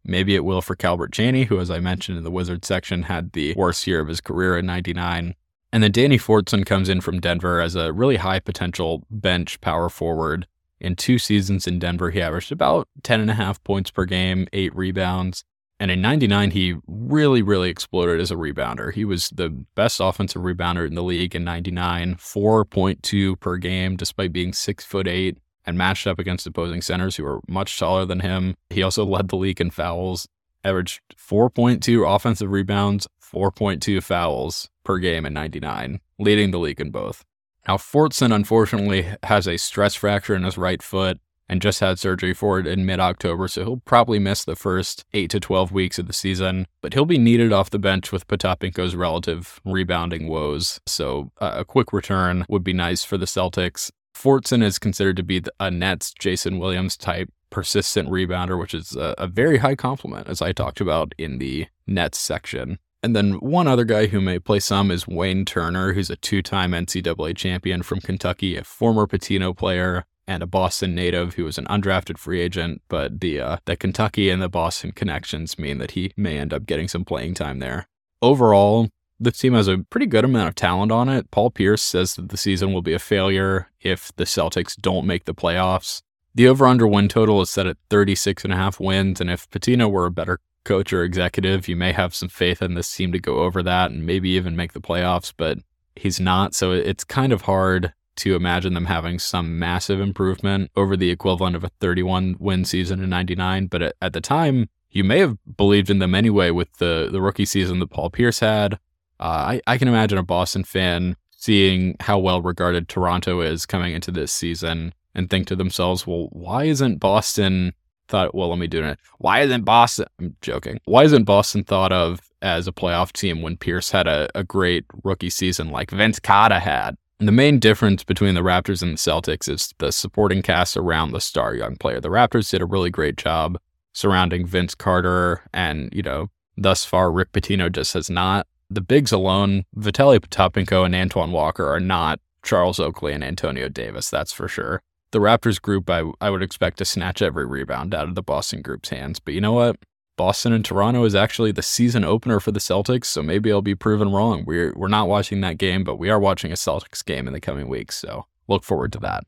maybe it will for Calbert Cheaney, who, as I mentioned in the Wizards section, had the worst year of his career in 99. And then Danny Fortson comes in from Denver as a really high potential bench power forward. In two seasons in Denver, he averaged about 10 and a half points per game, eight rebounds. And in 99, he really, really exploded as a rebounder. He was the best offensive rebounder in the league in 99, 4.2 per game, despite being six foot eight and matched up against opposing centers who were much taller than him. He also led the league in fouls, averaged 4.2 offensive rebounds, 4.2 fouls per game in 99, leading the league in both. Now, Fortson unfortunately has a stress fracture in his right foot and just had surgery for it in mid October, so he'll probably miss the first 8 to 12 weeks of the season, but he'll be needed off the bench with Potapenko's relative rebounding woes, so uh, a quick return would be nice for the Celtics. Fortson is considered to be a Nets Jason Williams type persistent rebounder, which is a, a very high compliment, as I talked about in the Nets section. And then one other guy who may play some is Wayne Turner, who's a two time NCAA champion from Kentucky, a former Pitino player, and a Boston native who was an undrafted free agent. But the, uh, the Kentucky and the Boston connections mean that he may end up getting some playing time there. Overall, the team has a pretty good amount of talent on it. Paul Pierce says that the season will be a failure if the Celtics don't make the playoffs. The over under win total is set at 36 and a half wins. And if Pitino were a better coach or executive, you may have some faith in this team to go over that and maybe even make the playoffs, but he's not. So it's kind of hard to imagine them having some massive improvement over the equivalent of a 31 win season in 99. But at, the time, you may have believed in them anyway with the, the rookie season that Paul Pierce had. Uh, I, I can imagine a Boston fan seeing how well regarded Toronto is coming into this season and think to themselves, well, why isn't Boston thought, well, let me do it. Why isn't Boston, I'm joking, why isn't Boston thought of as a playoff team when Pierce had a, a great rookie season like Vince Carter had? The main difference between the Raptors and the Celtics is the supporting cast around the star young player. The Raptors did a really great job surrounding Vince Carter, and, you know, thus far, Rick Pitino just has not. The bigs alone, Vitaly Potapenko and Antoine Walker, are not Charles Oakley and Antonio Davis, that's for sure the Raptors group, I, I would expect to snatch every rebound out of the Boston group's hands. But you know what? Boston and Toronto is actually the season opener for the Celtics, so maybe I'll be proven wrong. We're we're not watching that game, but we are watching a Celtics game in the coming weeks, so look forward to that.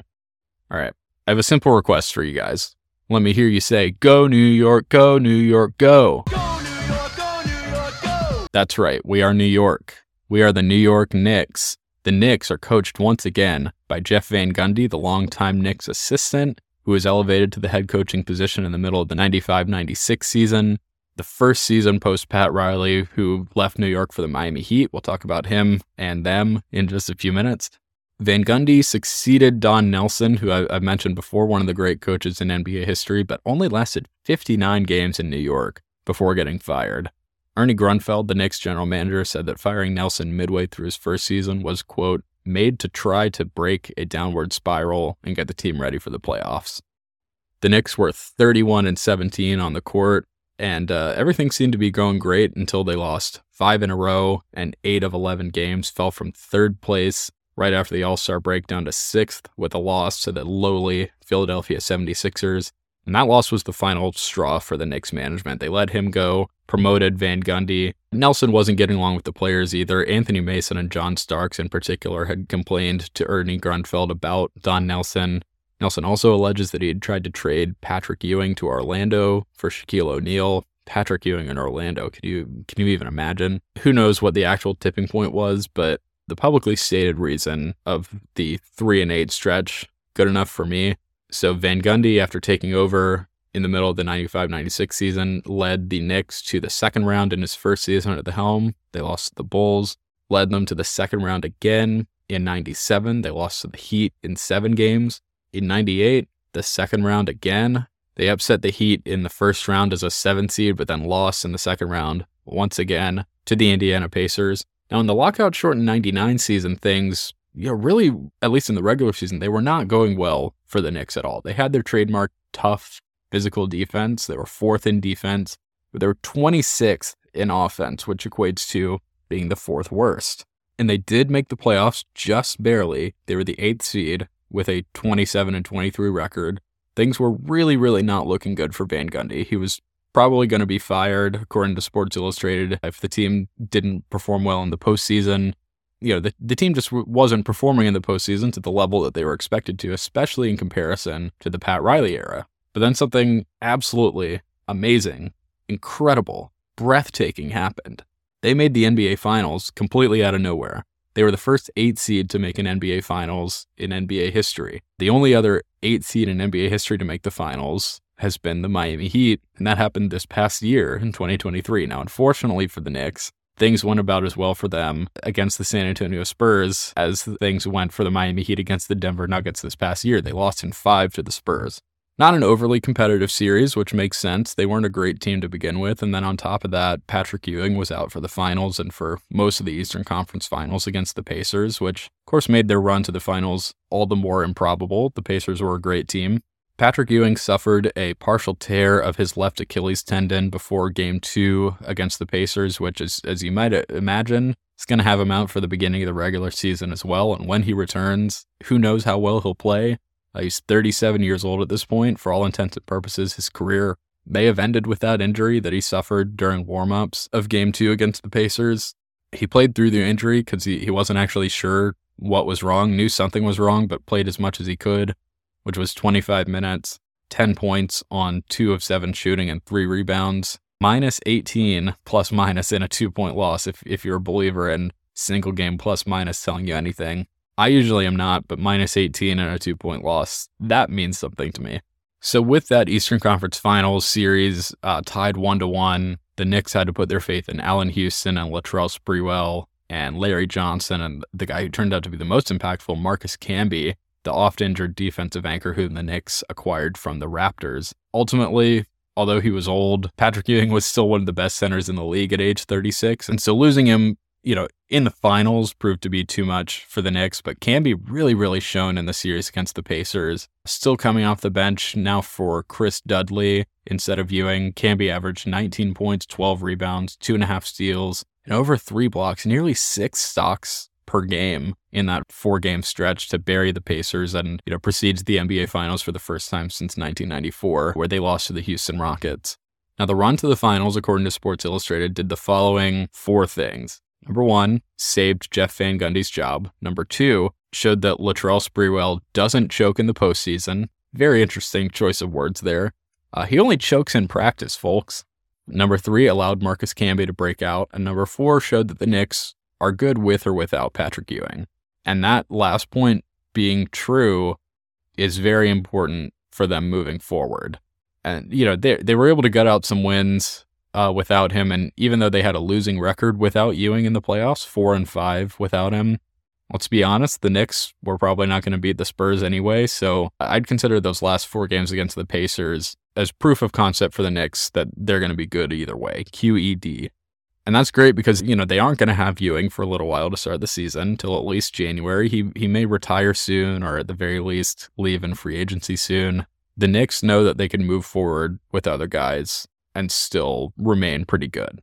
All right. I have a simple request for you guys. Let me hear you say, Go New York, go New York, go. Go New York, go New York, go. That's right, we are New York. We are the New York Knicks. The Knicks are coached once again by Jeff Van Gundy, the longtime Knicks assistant, who was elevated to the head coaching position in the middle of the 95 96 season. The first season post Pat Riley, who left New York for the Miami Heat. We'll talk about him and them in just a few minutes. Van Gundy succeeded Don Nelson, who I, have mentioned before, one of the great coaches in NBA history, but only lasted 59 games in New York before getting fired. Ernie Grunfeld, the Knicks general manager, said that firing Nelson midway through his first season was, quote, made to try to break a downward spiral and get the team ready for the playoffs. The Knicks were 31 and 17 on the court, and uh, everything seemed to be going great until they lost five in a row and eight of 11 games, fell from third place right after the All Star break down to sixth with a loss to the lowly Philadelphia 76ers. And that loss was the final straw for the Knicks management. They let him go, promoted Van Gundy. Nelson wasn't getting along with the players either. Anthony Mason and John Starks, in particular, had complained to Ernie Grunfeld about Don Nelson. Nelson also alleges that he had tried to trade Patrick Ewing to Orlando for Shaquille O'Neal. Patrick Ewing in Orlando, can you can you even imagine? Who knows what the actual tipping point was, but the publicly stated reason of the three and eight stretch good enough for me. So Van Gundy, after taking over in the middle of the 95 96 season, led the Knicks to the second round in his first season at the helm. They lost to the Bulls, led them to the second round again in 97. They lost to the Heat in seven games. In 98, the second round again. They upset the Heat in the first round as a seven seed, but then lost in the second round once again to the Indiana Pacers. Now, in the lockout shortened 99 season, things, you know, really, at least in the regular season, they were not going well for the Knicks at all. They had their trademark tough physical defense. They were fourth in defense, but they were 26th in offense, which equates to being the fourth worst. And they did make the playoffs just barely. They were the eighth seed with a 27 and 23 record. Things were really, really not looking good for Van Gundy. He was probably going to be fired, according to Sports Illustrated, if the team didn't perform well in the postseason. You know, the, the team just wasn't performing in the postseason to the level that they were expected to, especially in comparison to the Pat Riley era. But then something absolutely amazing, incredible, breathtaking happened. They made the NBA Finals completely out of nowhere. They were the first eight seed to make an NBA Finals in NBA history. The only other eight seed in NBA history to make the finals has been the Miami Heat, and that happened this past year in 2023. Now, unfortunately for the Knicks, things went about as well for them against the San Antonio Spurs as things went for the Miami Heat against the Denver Nuggets this past year. They lost in five to the Spurs. Not an overly competitive series, which makes sense. They weren't a great team to begin with. And then on top of that, Patrick Ewing was out for the finals and for most of the Eastern Conference finals against the Pacers, which of course made their run to the finals all the more improbable. The Pacers were a great team. Patrick Ewing suffered a partial tear of his left Achilles tendon before game two against the Pacers, which is, as you might imagine, is going to have him out for the beginning of the regular season as well. And when he returns, who knows how well he'll play. Uh, he's 37 years old at this point. For all intents and purposes, his career may have ended with that injury that he suffered during warmups of game two against the Pacers. He played through the injury because he, he wasn't actually sure what was wrong, knew something was wrong, but played as much as he could which was 25 minutes, 10 points on two of seven shooting and three rebounds, minus 18 plus minus in a two point loss if, if you're a believer in single game plus minus telling you anything. I usually am not, but minus 18 in a two point loss, that means something to me. So, with that Eastern Conference Finals series uh, tied one to one, the Knicks had to put their faith in Allan Houston and Latrell Sprewell and Larry Johnson and the guy who turned out to be the most impactful, Marcus Camby, the oft injured defensive anchor whom the Knicks acquired from the Raptors. Ultimately, although he was old, Patrick Ewing was still one of the best centers in the league at age 36. And so losing him, you know, in the finals proved to be too much for the Knicks, but can be really, really shown in the series against the Pacers. Still coming off the bench now for Chris Dudley instead of Ewing. Camby averaged 19 points, 12 rebounds, two and a half steals, and over three blocks, nearly six stocks per game in that four game stretch to bury the Pacers and, you know, proceed to the NBA Finals for the first time since 1994, where they lost to the Houston Rockets. Now, the run to the finals, according to Sports Illustrated, did the following four things. Number one, saved Jeff Van Gundy's job. Number two, showed that Latrell Sprewell doesn't choke in the postseason. Very interesting choice of words there. Uh, he only chokes in practice, folks. Number three allowed Marcus Camby to break out, and number four showed that the Knicks are good with or without Patrick Ewing. And that last point being true is very important for them moving forward. And, you know, they, they were able to gut out some wins uh, without him. And even though they had a losing record without Ewing in the playoffs, four and five without him, let's be honest, the Knicks were probably not going to beat the Spurs anyway. So I'd consider those last four games against the Pacers as proof of concept for the Knicks that they're going to be good either way. QED. And that's great because, you know, they aren't going to have Ewing for a little while to start the season until at least January. He he may retire soon or at the very least leave in free agency soon. The Knicks know that they can move forward with other guys and still remain pretty good.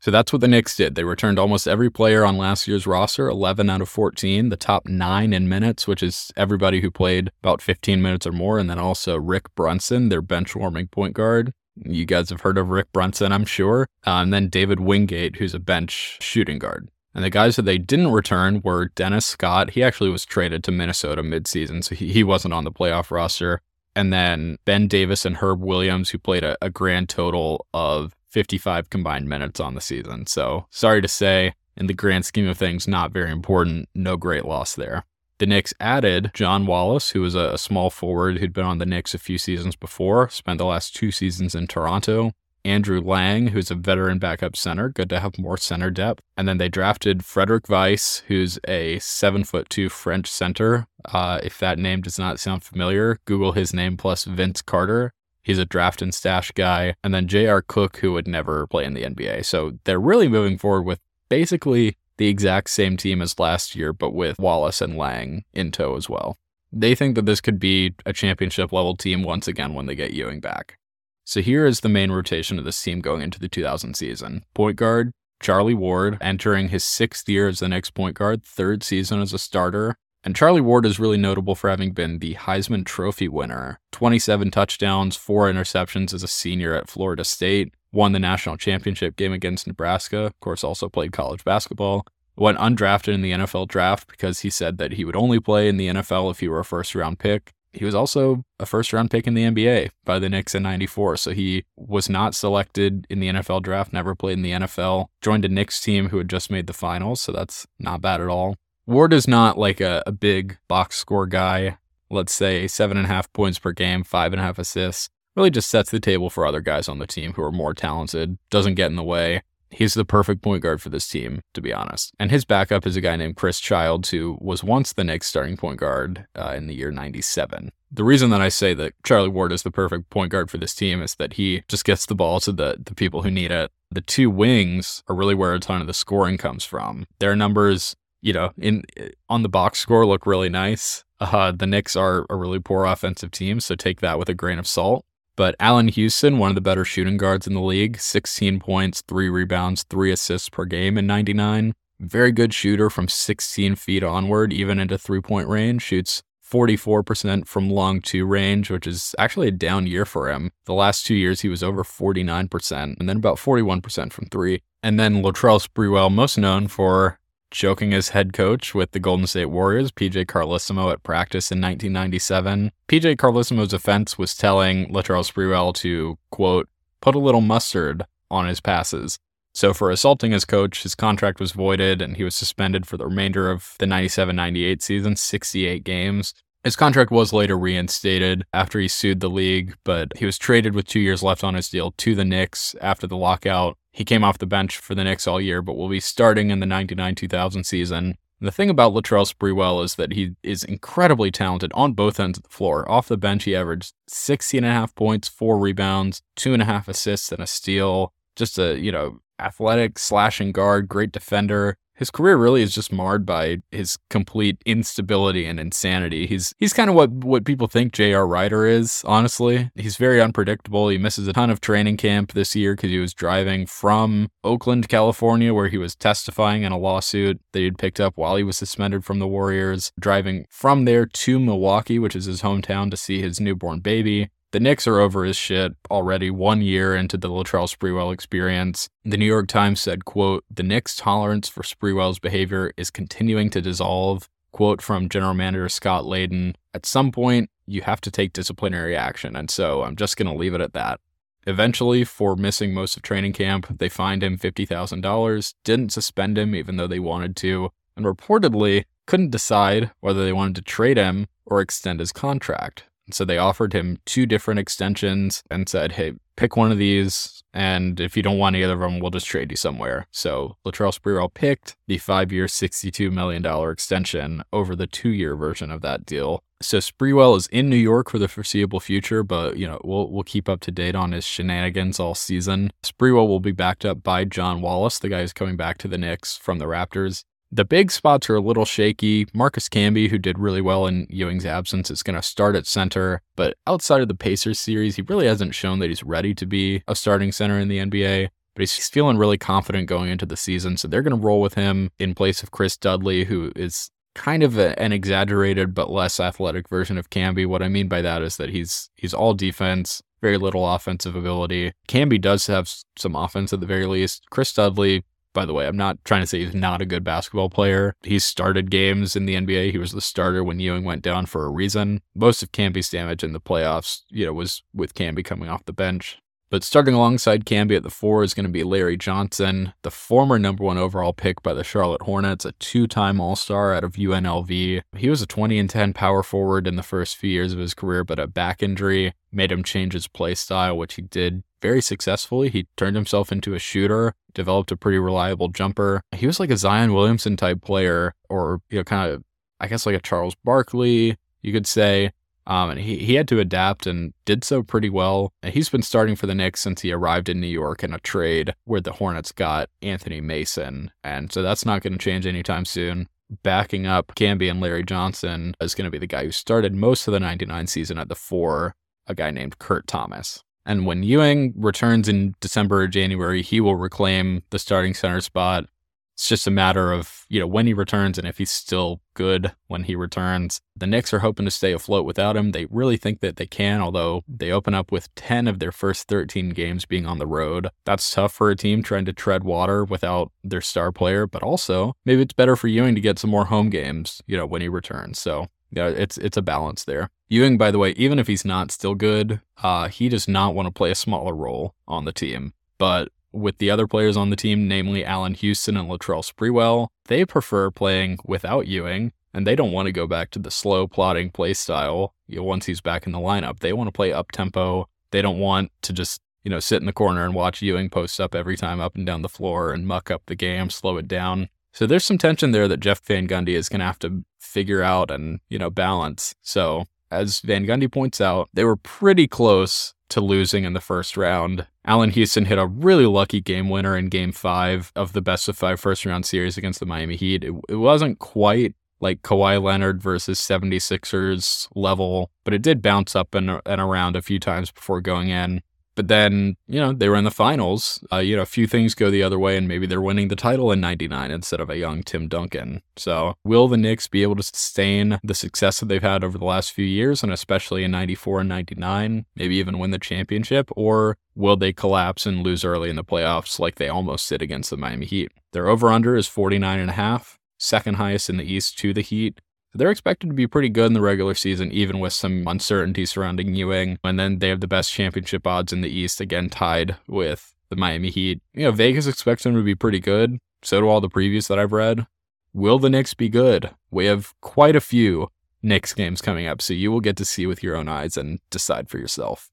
So that's what the Knicks did. They returned almost every player on last year's roster, 11 out of 14, the top nine in minutes, which is everybody who played about 15 minutes or more, and then also Rick Brunson, their bench warming point guard. You guys have heard of Rick Brunson, I'm sure. Uh, and then David Wingate, who's a bench shooting guard. And the guys that they didn't return were Dennis Scott. He actually was traded to Minnesota midseason, so he, he wasn't on the playoff roster and then Ben Davis and Herb Williams, who played a, a, grand total of 55 combined minutes on the season. So sorry to say, in the grand scheme of things, not very important. No great loss there. The Knicks added John Wallace, who was a, small forward who'd been on the Knicks a few seasons before, spent the last two seasons in Toronto. Andrew Lang, who's a veteran backup center. Good to have more center depth. And then they drafted Frédéric Weis, who's a seven foot two French center. Uh, if that name does not sound familiar, Google his name plus Vince Carter. He's a draft and stash guy. And then J.R. Cook, who would never play in the NBA. So they're really moving forward with basically the exact same team as last year, but with Wallace and Lang in tow as well. They think that this could be a championship level team once again when they get Ewing back. So here is the main rotation of this team going into the 2000 season. Point guard, Charlie Ward, entering his sixth year as the Knicks point guard, third season as a starter. And Charlie Ward is really notable for having been the Heisman Trophy winner 27 touchdowns, four interceptions as a senior at Florida State, won the national championship game against Nebraska, of course, also played college basketball. Went undrafted in the NFL draft because he said that he would only play in the NFL if he were a first round pick he was also a first round pick in the NBA by the Knicks in 94. So he was not selected in the NFL draft, never played in the NFL, joined a Knicks team who had just made the finals. So that's not bad at all. Ward is not like a, a big box score guy. Let's say seven and a half points per game, five and a half assists. Really just sets the table for other guys on the team who are more talented, doesn't get in the way. He's the perfect point guard for this team, to be honest. And his backup is a guy named Chris Childs, who was once the Knicks starting point guard uh, in the year 97. The reason that I say that Charlie Ward is the perfect point guard for this team is that he just gets the ball to the, the people who need it. The two wings are really where a ton of the scoring comes from. Their numbers, you know, in on the box score look really nice. Uh, the Knicks are a really poor offensive team, so take that with a grain of salt. But Allan Houston, one of the better shooting guards in the league, 16 points, three rebounds, three assists per game in 99. Very good shooter from 16 feet onward, even into three point range. Shoots 44% from long two range, which is actually a down year for him. The last two years, he was over 49%, and then about 41% from three. And then Latrell Sprewell, most known for choking as head coach with the Golden State Warriors, PJ Carlesimo, at practice in 1997. PJ Carlesimo's offense was telling Latrell Sprewell to, quote, put a little mustard on his passes. So, for assaulting his coach, his contract was voided and he was suspended for the remainder of the 97 98 season, 68 games. His contract was later reinstated after he sued the league, but he was traded with two years left on his deal to the Knicks after the lockout he came off the bench for the Knicks all year, but will be starting in the 99 2000 season. The thing about Latrell Sprewell is that he is incredibly talented on both ends of the floor. Off the bench, he averaged 16 and a half points, four rebounds, two and a half assists, and a steal. Just a, you know, athletic slashing guard, great defender his career really is just marred by his complete instability and insanity. He's he's kind of what what people think J.R. Rider is, honestly. He's very unpredictable. He misses a ton of training camp this year because he was driving from Oakland, California, where he was testifying in a lawsuit that he'd picked up while he was suspended from the Warriors, driving from there to Milwaukee, which is his hometown, to see his newborn baby. The Knicks are over his shit already one year into the Latrell Sprewell experience. The New York Times said, quote, the Knicks' tolerance for Sprewell's behavior is continuing to dissolve. Quote from general manager Scott Layden, at some point, you have to take disciplinary action. And so I'm just going to leave it at that. Eventually, for missing most of training camp, they fined him $50,000, didn't suspend him even though they wanted to, and reportedly couldn't decide whether they wanted to trade him or extend his contract. So they offered him two different extensions and said, hey, pick one of these. And if you don't want either of them, we'll just trade you somewhere. So Latrell Sprewell picked the five year, $62 million extension over the two year version of that deal. So Sprewell is in New York for the foreseeable future, but you know we'll we'll keep up to date on his shenanigans all season. Sprewell will be backed up by John Wallace, the guy who's coming back to the Knicks from the Raptors. The big spots are a little shaky. Marcus Camby, who did really well in Ewing's absence, is going to start at center. But outside of the Pacers series, he really hasn't shown that he's ready to be a starting center in the NBA. But he's feeling really confident going into the season. So they're going to roll with him in place of Chris Dudley, who is kind of a, an exaggerated but less athletic version of Camby. What I mean by that is that he's he's all defense, very little offensive ability. Camby does have some offense at the very least. Chris Dudley by the way, I'm not trying to say he's not a good basketball player. He started games in the NBA. He was the starter when Ewing went down for a reason. Most of Camby's damage in the playoffs, you know, was with Camby coming off the bench. But starting alongside Camby at the four is going to be Larry Johnson, the former number one overall pick by the Charlotte Hornets, a two time All Star out of UNLV. He was a 20 and 10 power forward in the first few years of his career, but a back injury made him change his play style, which he did very successfully. He turned himself into a shooter, developed a pretty reliable jumper. He was like a Zion Williamson type player, or, you know, kind of, I guess, like a Charles Barkley, you could say. Um, and he, he had to adapt and did so pretty well. And he's been starting for the Knicks since he arrived in New York in a trade where the Hornets got Anthony Mason. And so that's not going to change anytime soon. Backing up Camby and Larry Johnson is going to be the guy who started most of the 99 season at the four, a guy named Kurt Thomas. And when Ewing returns in December or January, he will reclaim the starting center spot. It's just a matter of, you know, when he returns and if he's still good when he returns. The Knicks are hoping to stay afloat without him. They really think that they can, although they open up with 10 of their first 13 games being on the road. That's tough for a team trying to tread water without their star player, but also maybe it's better for Ewing to get some more home games, you know, when he returns. So yeah, it's it's a balance there. Ewing, by the way, even if he's not still good, uh, he does not want to play a smaller role on the team. But with the other players on the team, namely Allan Houston and Latrell Sprewell, they prefer playing without Ewing, and they don't want to go back to the slow plotting play style you know, once he's back in the lineup. They want to play up tempo. They don't want to just you know sit in the corner and watch Ewing post up every time up and down the floor and muck up the game, slow it down. So there's some tension there that Jeff Van Gundy is going to have to figure out and you know balance. So as Van Gundy points out, they were pretty close to losing in the first round. Allan Houston hit a really lucky game winner in game five of the best of five first round series against the Miami Heat. It, it wasn't quite like Kawhi Leonard versus 76ers level, but it did bounce up and, and around a few times before going in. But then, you know, they were in the finals. Uh, you know, a few things go the other way, and maybe they're winning the title in 99 instead of a young Tim Duncan. So, will the Knicks be able to sustain the success that they've had over the last few years, and especially in 94 and 99, maybe even win the championship? Or will they collapse and lose early in the playoffs like they almost did against the Miami Heat? Their over under is 49 and a half, second highest in the East to the Heat. They're expected to be pretty good in the regular season, even with some uncertainty surrounding Ewing. And then they have the best championship odds in the East, again tied with the Miami Heat. You know, Vegas expects them to be pretty good. So do all the previews that I've read. Will the Knicks be good? We have quite a few Knicks games coming up, so you will get to see with your own eyes and decide for yourself.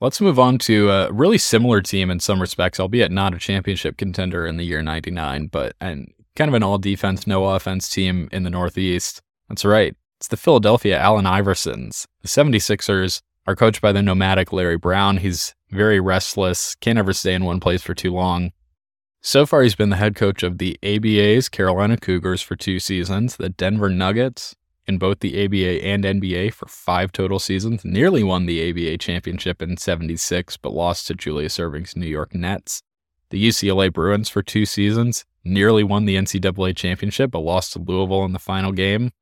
Let's move on to a really similar team in some respects, albeit not a championship contender in the year 99, but and kind of an all defense, no offense team in the Northeast. That's right. It's the Philadelphia Allen Iversons. The 76ers are coached by the nomadic Larry Brown. He's very restless, can't ever stay in one place for too long. So far, he's been the head coach of the ABA's Carolina Cougars for two seasons, the Denver Nuggets in both the ABA and NBA for five total seasons, nearly won the ABA championship in 76, but lost to Julius Erving's New York Nets. The UCLA Bruins for two seasons, nearly won the NCAA championship, but lost to Louisville in the final game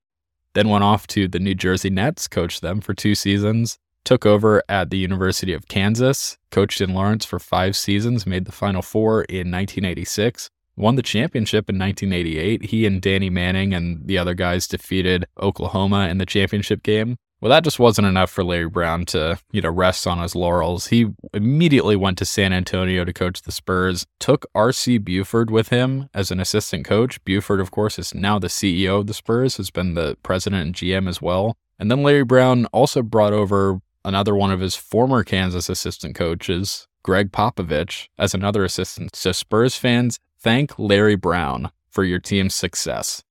then went off to the New Jersey Nets, coached them for two seasons, took over at the University of Kansas, coached in Lawrence for five seasons, made the Final Four in 1986, won the championship in 1988. He and Danny Manning and the other guys defeated Oklahoma in the championship game. Well, that just wasn't enough for Larry Brown to, you know, rest on his laurels. He immediately went to San Antonio to coach the Spurs, took R.C. Buford with him as an assistant coach. Buford, of course, is now the CEO of the Spurs, has been the president and GM as well. And then Larry Brown also brought over another one of his former Kansas assistant coaches, Gregg Popovich, as another assistant. So, Spurs fans, thank Larry Brown for your team's success.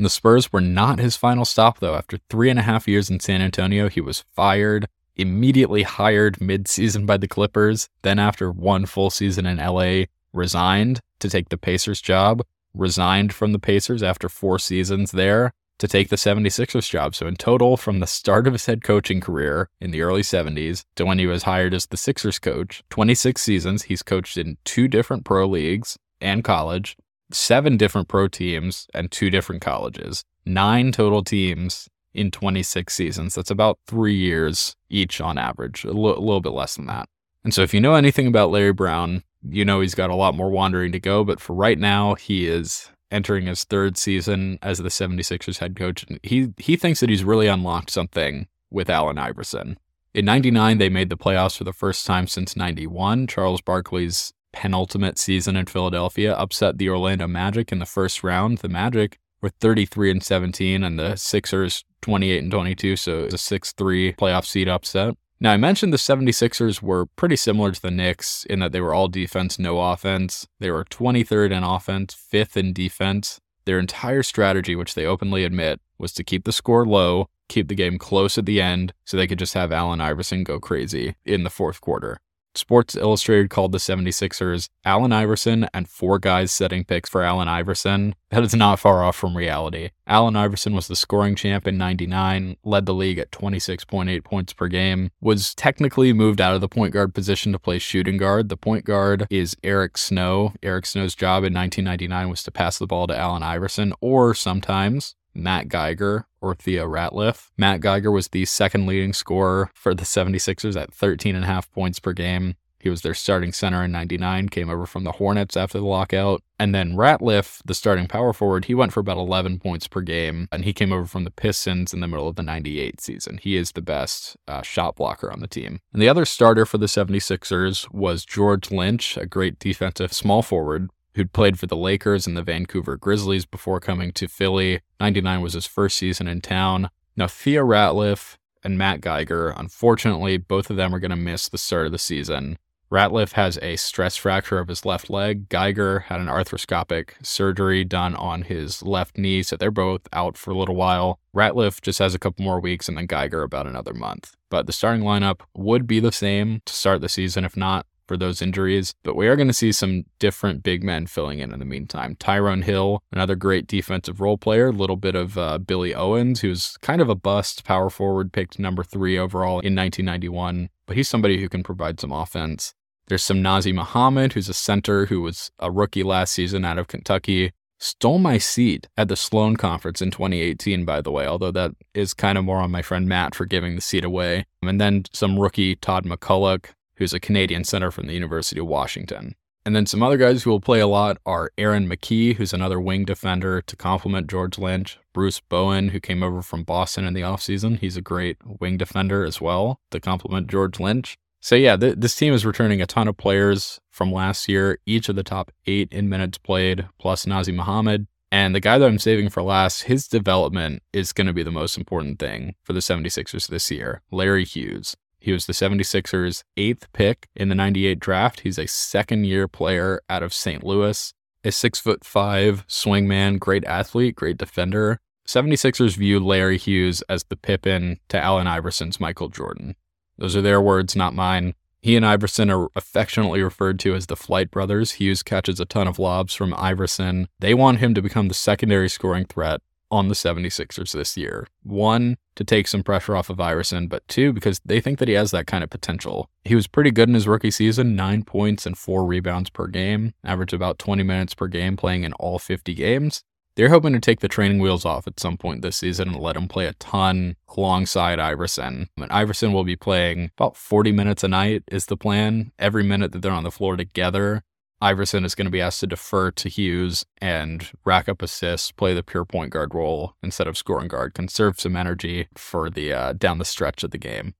The Spurs were not his final stop, though. After three and a half years in San Antonio, he was fired, immediately hired midseason by the Clippers. Then, after one full season in LA, resigned to take the Pacers job, resigned from the Pacers after four seasons there to take the 76ers job. So, in total, from the start of his head coaching career in the early 70s to when he was hired as the Sixers coach, 26 seasons, he's coached in two different pro leagues and college seven different pro teams and two different colleges, nine total teams in 26 seasons. That's about three years each on average, a, little bit less than that. And so, if you know anything about Larry Brown, you know he's got a lot more wandering to go. But for right now, he is entering his third season as the 76ers head coach. And he, he thinks that he's really unlocked something with Allen Iverson. In 99, they made the playoffs for the first time since 91. Charles Barkley's penultimate season in Philadelphia, upset the Orlando Magic in the first round. The Magic were 33 and 17, and the Sixers 28 and 22, so it was a 6 3 playoff seed upset. Now, I mentioned the 76ers were pretty similar to the Knicks in that they were all defense, no offense. They were 23rd in offense, 5th in defense. Their entire strategy, which they openly admit, was to keep the score low, keep the game close at the end, so they could just have Allen Iverson go crazy in the fourth quarter. Sports Illustrated called the 76ers Allen Iverson and four guys setting picks for Allen Iverson. That is not far off from reality. Allen Iverson was the scoring champ in 99, led the league at 26.8 points per game, was technically moved out of the point guard position to play shooting guard. The point guard is Eric Snow. Eric Snow's job in 1999 was to pass the ball to Allen Iverson, or sometimes Matt Geiger or Theo Ratliff. Matt Geiger was the second leading scorer for the 76ers at 13 and a half points per game. He was their starting center in 99, came over from the Hornets after the lockout. And then Ratliff, the starting power forward, he went for about 11 points per game, and he came over from the Pistons in the middle of the 98 season. He is the best uh, shot blocker on the team. And the other starter for the 76ers was George Lynch, a great defensive small forward who'd played for the Lakers and the Vancouver Grizzlies before coming to Philly. 99 was his first season in town. Now, Theo Ratliff and Matt Geiger, unfortunately, both of them are going to miss the start of the season. Ratliff has a stress fracture of his left leg. Geiger had an arthroscopic surgery done on his left knee, so they're both out for a little while. Ratliff just has a couple more weeks, and then Geiger about another month. But the starting lineup would be the same to start the season, if not for those injuries, but we are going to see some different big men filling in in the meantime. Tyrone Hill, another great defensive role player, a little bit of uh, Billy Owens, who's kind of a bust power forward, picked number three overall in 1991, but he's somebody who can provide some offense. There's some Nazr Mohammed, who's a center who was a rookie last season out of Kentucky. Stole my seat at the Sloan Conference in 2018, by the way, although that is kind of more on my friend Matt for giving the seat away. And then some rookie Todd McCulloch, who's a Canadian center from the University of Washington. And then some other guys who will play a lot are Aaron McKie, who's another wing defender to complement George Lynch, Bruce Bowen, who came over from Boston in the offseason. He's a great wing defender as well to complement George Lynch. So, yeah, th- this team is returning a ton of players from last year, each of the top eight in minutes played, plus Nazr Mohammed. And the guy that I'm saving for last, his development is going to be the most important thing for the 76ers this year. Larry Hughes. He was the 76ers' eighth pick in the 98 draft. He's a second year player out of St. Louis, a six foot five swingman, great athlete, great defender. 76ers view Larry Hughes as the Pippin to Allen Iverson's Michael Jordan. Those are their words, not mine. He and Iverson are affectionately referred to as the Flight Brothers. Hughes catches a ton of lobs from Iverson. They want him to become the secondary scoring threat on the 76ers this year. One, to take some pressure off of Iverson, but two, because they think that he has that kind of potential. He was pretty good in his rookie season, nine points and four rebounds per game, average about 20 minutes per game playing in all 50 games. They're hoping to take the training wheels off at some point this season and let him play a ton alongside Iverson. And Iverson will be playing about 40 minutes a night, is the plan. Every minute that they're on the floor together, Iverson is going to be asked to defer to Hughes and rack up assists, play the pure point guard role instead of scoring guard, conserve some energy for the uh, down the stretch of the game.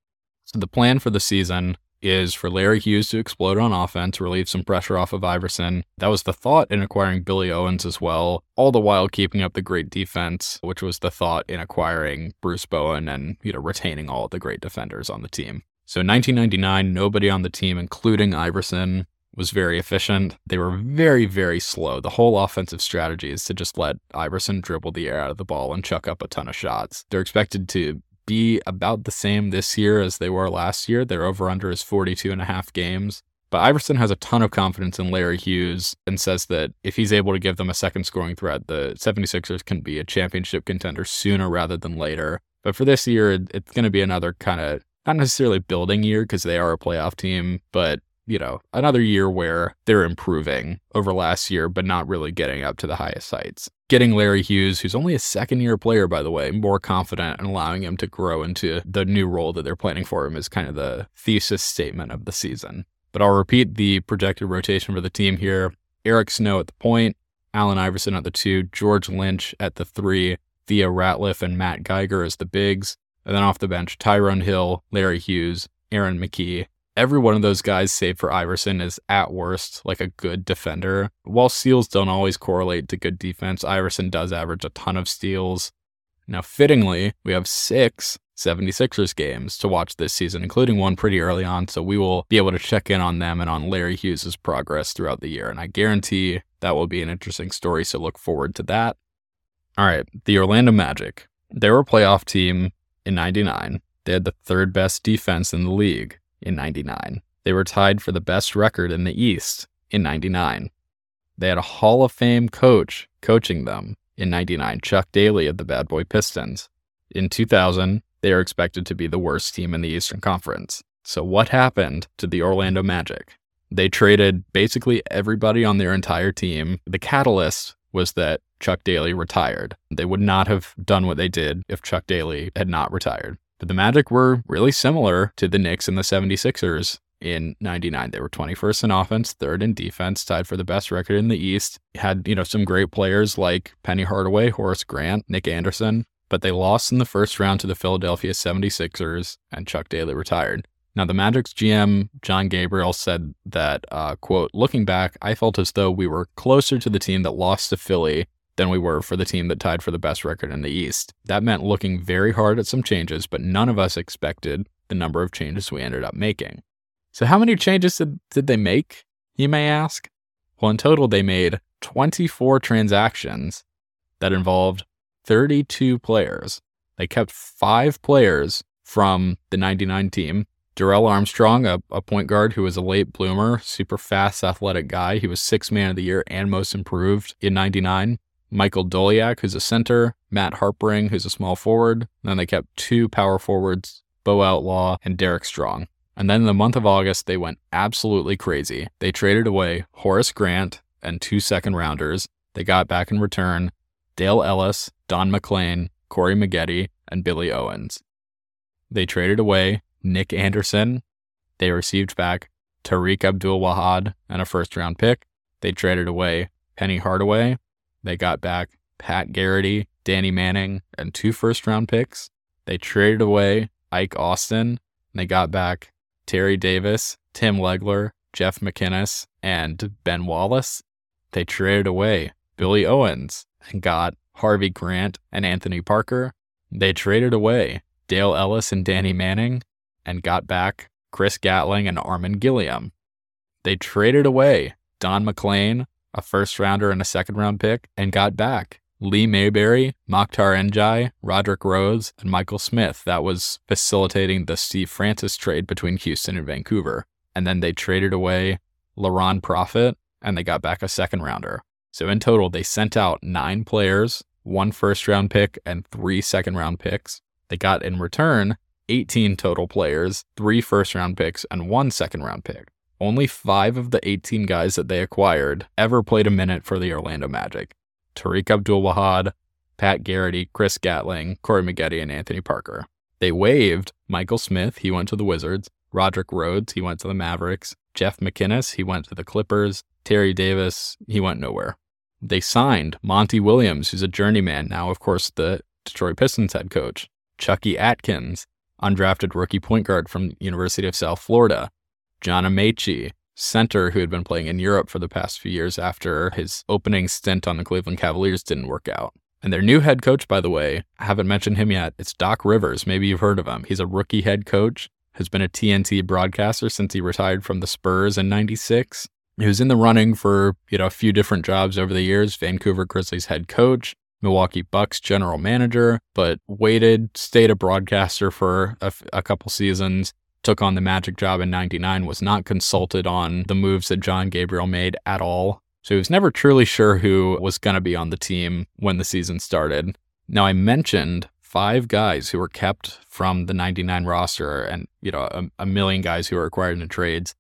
So the plan for the season is for Larry Hughes to explode on offense, relieve some pressure off of Iverson. That was the thought in acquiring Billy Owens as well, all the while keeping up the great defense, which was the thought in acquiring Bruce Bowen and, you know, retaining all the great defenders on the team. So in 1999, nobody on the team, including Iverson, was very efficient. They were very, very slow. The whole offensive strategy is to just let Iverson dribble the air out of the ball and chuck up a ton of shots. They're expected to be about the same this year as they were last year. Their over under is 42 and a half games. But Iverson has a ton of confidence in Larry Hughes and says that if he's able to give them a second scoring threat, the 76ers can be a championship contender sooner rather than later. But for this year, it's going to be another kind of not necessarily building year because they are a playoff team, but you know, another year where they're improving over last year, but not really getting up to the highest heights. Getting Larry Hughes, who's only a second year player, by the way, more confident and allowing him to grow into the new role that they're planning for him is kind of the thesis statement of the season. But I'll repeat the projected rotation for the team here Eric Snow at the point, Allen Iverson at the two, George Lynch at the three, Theo Ratliff and Matt Geiger as the bigs, and then off the bench, Tyrone Hill, Larry Hughes, Aaron McKie, every one of those guys, save for Iverson, is at worst like a good defender. While steals don't always correlate to good defense, Iverson does average a ton of steals. Now, fittingly, we have six 76ers games to watch this season, including one pretty early on, so we will be able to check in on them and on Larry Hughes' progress throughout the year. And I guarantee that will be an interesting story, so look forward to that. All right, the Orlando Magic. They were a playoff team in 99. They had the third best defense in the league in 99. They were tied for the best record in the East in 99. They had a Hall of Fame coach coaching them in 99, Chuck Daly of the Bad Boy Pistons. In 2000, they are expected to be the worst team in the Eastern Conference. So, what happened to the Orlando Magic? They traded basically everybody on their entire team. The catalyst was that Chuck Daly retired. They would not have done what they did if Chuck Daly had not retired. But the Magic were really similar to the Knicks and the 76ers in 99. They were 21st in offense, third in defense, tied for the best record in the East. Had, you know, some great players like Penny Hardaway, Horace Grant, Nick Anderson, but they lost in the first round to the Philadelphia 76ers and Chuck Daly retired. Now, the Magic's GM, John Gabriel, said that, uh, quote, looking back, I felt as though we were closer to the team that lost to Philly than we were for the team that tied for the best record in the East. That meant looking very hard at some changes, but none of us expected the number of changes we ended up making. So, how many changes did, did they make, you may ask? Well, in total, they made 24 transactions that involved 32 players. They kept five players from the 99 team. Darrell Armstrong, a, a, point guard who was a late bloomer, super fast, athletic guy. He was six man of the year and most improved in 99. Michael Doleac, who's a center, Matt Harpring, who's a small forward. Then they kept two power forwards, Bo Outlaw and Derek Strong. And then in the month of August, they went absolutely crazy. They traded away Horace Grant and two second rounders. They got back in return Dale Ellis, Don MacLean, Corey Maggette, and Billy Owens. They traded away Nick Anderson. They received back Tariq Abdul Wahad and a first round pick. They traded away Penny Hardaway, they got back Pat Garrity, Danny Manning, and two first round picks. They traded away Ike Austin. they got back Terry Davis, Tim Legler, Jeff McInnis, and Ben Wallace. They traded away Billy Owens and got Harvey Grant and Anthony Parker. They traded away Dale Ellis and Danny Manning and got back Chris Gatling and Armen Gilliam. They traded away Don MacLean, a first rounder and a second round pick, and got back Lee Mayberry, Makhtar N'Diaye, Rodrick Rhodes, and Michael Smith. That was facilitating the Steve Francis trade between Houston and Vancouver. And then they traded away LaRon Profit and they got back a second rounder. So in total, they sent out nine players, one first round pick, and three second round picks. They got in return 18 total players, three first round picks, and one second round pick. Only five of the 18 guys that they acquired ever played a minute for the Orlando Magic. Tariq Abdul Wahad, Pat Garrity, Chris Gatling, Corey Maggette, and Anthony Parker. They waived Michael Smith, he went to the Wizards, Rodrick Rhodes, he went to the Mavericks, Jeff McInnis, he went to the Clippers. Terry Davis, he went nowhere. They signed Monty Williams, who's a journeyman, now, of course, the Detroit Pistons head coach. Chucky Atkins, undrafted rookie point guard from University of South Florida. John Amaechi, center who had been playing in Europe for the past few years after his opening stint on the Cleveland Cavaliers didn't work out. And their new head coach, by the way, I haven't mentioned him yet. It's Doc Rivers. Maybe you've heard of him. He's a rookie head coach, has been a TNT broadcaster since he retired from the Spurs in 96. He was in the running for, you know, a few different jobs over the years, Vancouver Grizzlies head coach, Milwaukee Bucks general manager, but waited, stayed a broadcaster for a, a couple seasons, took on the Magic job in 99, was not consulted on the moves that John Gabriel made at all. So he was never truly sure who was going to be on the team when the season started. Now, I mentioned five guys who were kept from the 99 roster and, you know, a, a million guys who were acquired in the trades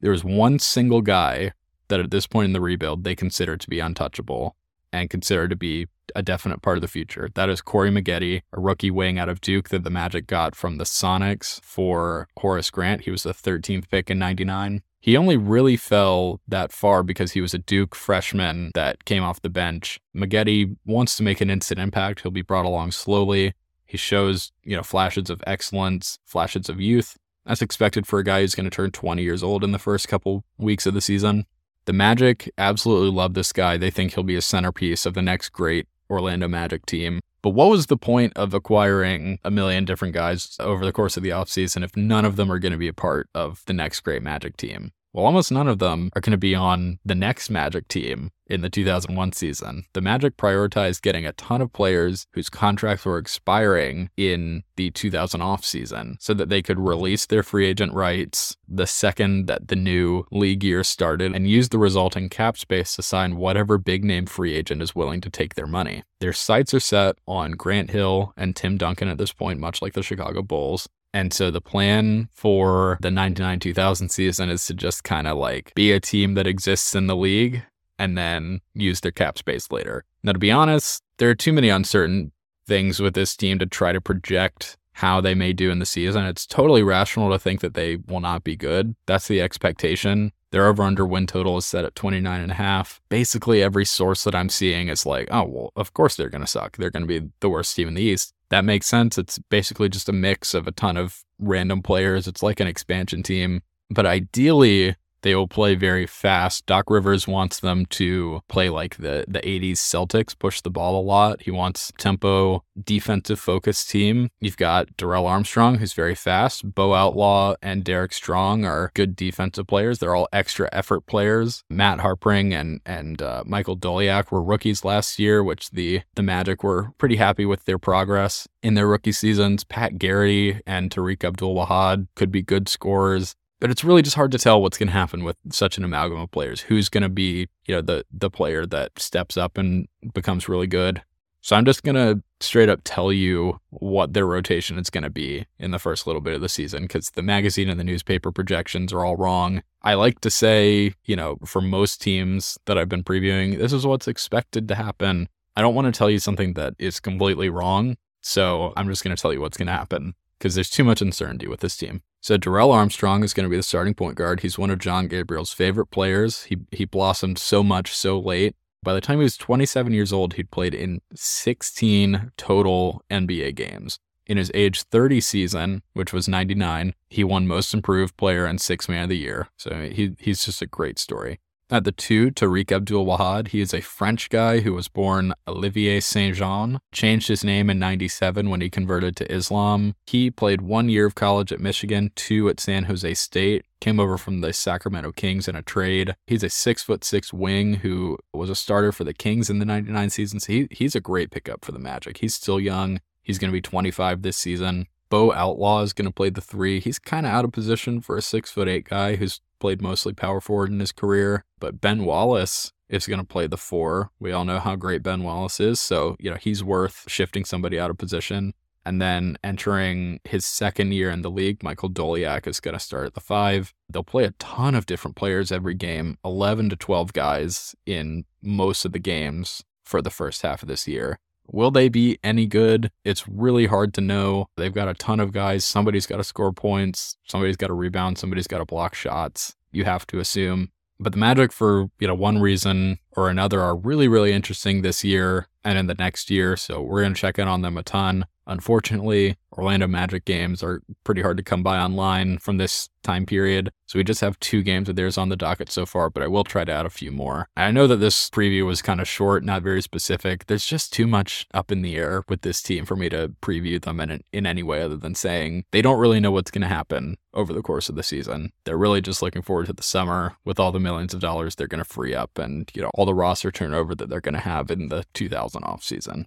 there was one single guy that at this point in the rebuild they considered to be untouchable and consider to be a definite part of the future. That is Corey Maggette, a rookie wing out of Duke that the Magic got from the Sonics for Horace Grant. He was the 13th pick in 99. He only really fell that far because he was a Duke freshman that came off the bench. Maggette wants to make an instant impact. He'll be brought along slowly. He shows, you know, flashes of excellence, flashes of youth, That's expected for a guy who's going to turn 20 years old in the first couple weeks of the season. The Magic absolutely love this guy. They think he'll be a centerpiece of the next great Orlando Magic team. But what was the point of acquiring a million different guys over the course of the offseason if none of them are going to be a part of the next great Magic team? Well, almost none of them are going to be on the next Magic team in the 2001 season. The Magic prioritized getting a ton of players whose contracts were expiring in the 2000 off season so that they could release their free agent rights the second that the new league year started and use the resulting cap space to sign whatever big name free agent is willing to take their money. Their sights are set on Grant Hill and Tim Duncan at this point, much like the Chicago Bulls. And so the plan for the 99 2000 season is to just kind of like be a team that exists in the league and then use their cap space later. Now, to be honest, there are too many uncertain things with this team to try to project how they may do in the season. It's totally rational to think that they will not be good. That's the expectation. Their over under win total is set at 29 and a half. Basically, every source that I'm seeing is like, oh, well, of course they're going to suck. They're going to be the worst team in the East that makes sense. It's basically just a mix of a ton of random players. It's like an expansion team. But ideally, they will play very fast. Doc Rivers wants them to play like the the 80s Celtics, push the ball a lot. He wants tempo, defensive focused team. You've got Darrell Armstrong, who's very fast. Bo Outlaw and Derek Strong are good defensive players. They're all extra effort players. Matt Harpring and and uh, Michael Doleac were rookies last year, which the the Magic were pretty happy with their progress in their rookie seasons. Pat Garrity and Tariq Abdul Wahad could be good scorers but it's really just hard to tell what's going to happen with such an amalgam of players. Who's going to be, you know, the the player that steps up and becomes really good. So I'm just going to straight up tell you what their rotation is going to be in the first little bit of the season because the magazine and the newspaper projections are all wrong. I like to say, you know, for most teams that I've been previewing, this is what's expected to happen. I don't want to tell you something that is completely wrong. So I'm just going to tell you what's going to happen because there's too much uncertainty with this team. So Darrell Armstrong is going to be the starting point guard. He's one of John Gabriel's favorite players. He he blossomed so much so late. By the time he was 27 years old, he'd played in 16 total NBA games. In his age 30 season, which was 99, he won Most Improved Player and Six Man of the Year. So he he's just a great story. At the two, Tariq Abdul Wahad. He is a French guy who was born Olivier Saint Jean, changed his name in 97 when he converted to Islam. He played one year of college at Michigan, two at San Jose State, came over from the Sacramento Kings in a trade. He's a six foot six wing who was a starter for the Kings in the 99 season. So he, he's a great pickup for the Magic. He's still young. He's going to be 25 this season. Bo Outlaw is going to play the three. He's kind of out of position for a six foot eight guy who's played mostly power forward in his career. But Ben Wallace is going to play the four. We all know how great Ben Wallace is. So, you know, he's worth shifting somebody out of position. And then entering his second year in the league, Michael Doleac is going to start at the five. They'll play a ton of different players every game, 11 to 12 guys in most of the games for the first half of this year. Will they be any good? It's really hard to know. They've got a ton of guys. Somebody's got to score points. Somebody's got to rebound. Somebody's got to block shots. you have to assume. But the Magic, for you know one reason or another, are really really interesting this year and in the next year. So we're gonna check in on them a ton. Unfortunately, Orlando Magic games are pretty hard to come by online from this time period. So we just have two games of theirs on the docket so far, but I will try to add a few more. I know that this preview was kind of short, not very specific. There's just too much up in the air with this team for me to preview them in, in any way other than saying they don't really know what's going to happen over the course of the season. They're really just looking forward to the summer with all the millions of dollars they're going to free up and, you know, all the roster turnover that they're going to have in the 2000 offseason.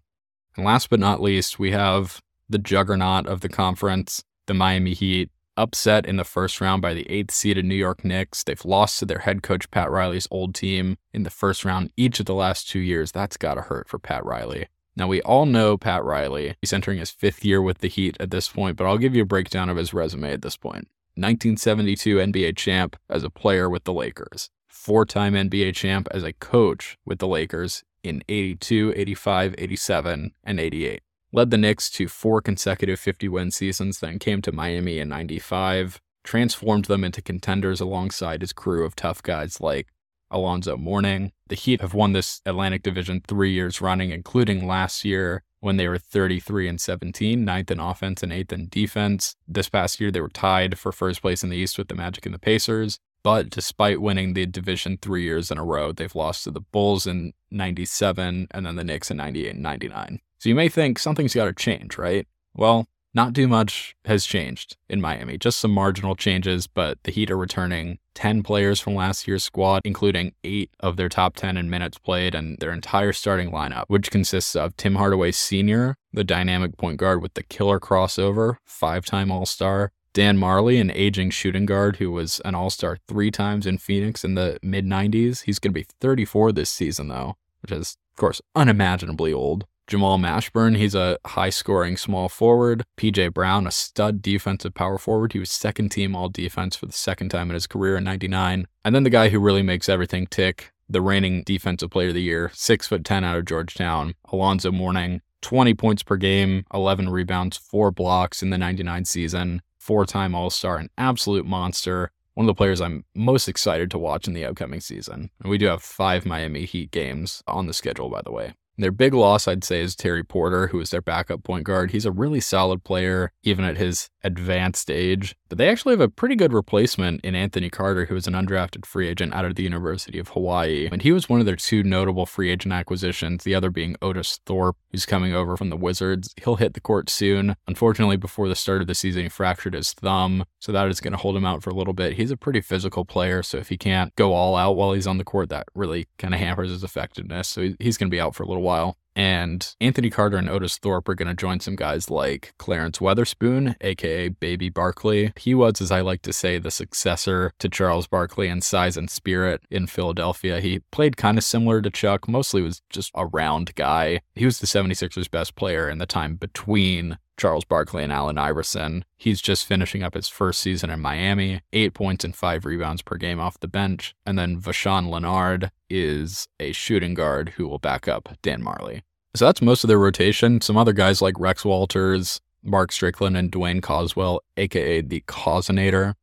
And last but not least, we have the juggernaut of the conference, the Miami Heat, upset in the first round by the eighth seeded New York Knicks. They've lost to their head coach, Pat Riley's old team, in the first round each of the last two years. That's got to hurt for Pat Riley. Now, we all know Pat Riley. He's entering his fifth year with the Heat at this point, but I'll give you a breakdown of his resume at this point. 1972 NBA champ as a player with the Lakers, four time NBA champ as a coach with the Lakers in 82, 85, 87, and 88 led the Knicks to four consecutive 50 win seasons, then came to Miami in 95, transformed them into contenders alongside his crew of tough guys like Alonzo Mourning. The Heat have won this Atlantic Division three years running, including last year when they were 33 and 17, ninth in offense and eighth in defense. This past year, they were tied for first place in the East with the Magic and the Pacers. But despite winning the division three years in a row, they've lost to the Bulls in 97 and then the Knicks in 98 and 99. So you may think something's got to change, right? Well, not too much has changed in Miami, just some marginal changes, but the Heat are returning 10 players from last year's squad, including eight of their top 10 in minutes played and their entire starting lineup, which consists of Tim Hardaway Sr., the dynamic point guard with the killer crossover, five time All Star, Dan Majerle, an aging shooting guard who was an All Star three times in Phoenix in the mid 90s. He's going to be 34 this season, though, which is, of course, unimaginably old. Jamal Mashburn, he's a high scoring small forward. PJ Brown, a stud defensive power forward. He was second team all defense for the second time in his career in 99. And then the guy who really makes everything tick, the reigning defensive player of the year, six foot 10 out of Georgetown, Alonzo Mourning, 20 points per game, 11 rebounds, four blocks in the 99 season, four time All Star, an absolute monster. One of the players I'm most excited to watch in the upcoming season. And we do have five Miami Heat games on the schedule, by the way. Their big loss, I'd say, is Terry Porter, who is their backup point guard. He's a really solid player, even at his advanced age. But they actually have a pretty good replacement in Anthony Carter, who is an undrafted free agent out of the University of Hawaii. And he was one of their two notable free agent acquisitions, the other being Otis Thorpe, who's coming over from the Wizards. He'll hit the court soon. Unfortunately, before the start of the season, he fractured his thumb, so that is going to hold him out for a little bit. He's a pretty physical player, so if he can't go all out while he's on the court, that really kind of hampers his effectiveness. So he's going to be out for a little while. And Anthony Carter and Otis Thorpe are going to join some guys like Clarence Weatherspoon, aka Baby Barkley. He was, as I like to say, the successor to Charles Barkley in size and spirit in Philadelphia. He played kind of similar to Chuck, mostly was just a round guy. He was the 76ers' best player in the time between Charles Barkley and Allen Iverson. He's just finishing up his first season in Miami, eight points and five rebounds per game off the bench. And then Voshon Lenard is a shooting guard who will back up Dan Majerle. So that's most of their rotation. Some other guys like Rex Walters, Mark Strickland, and Duane Causwell, aka the Causinator,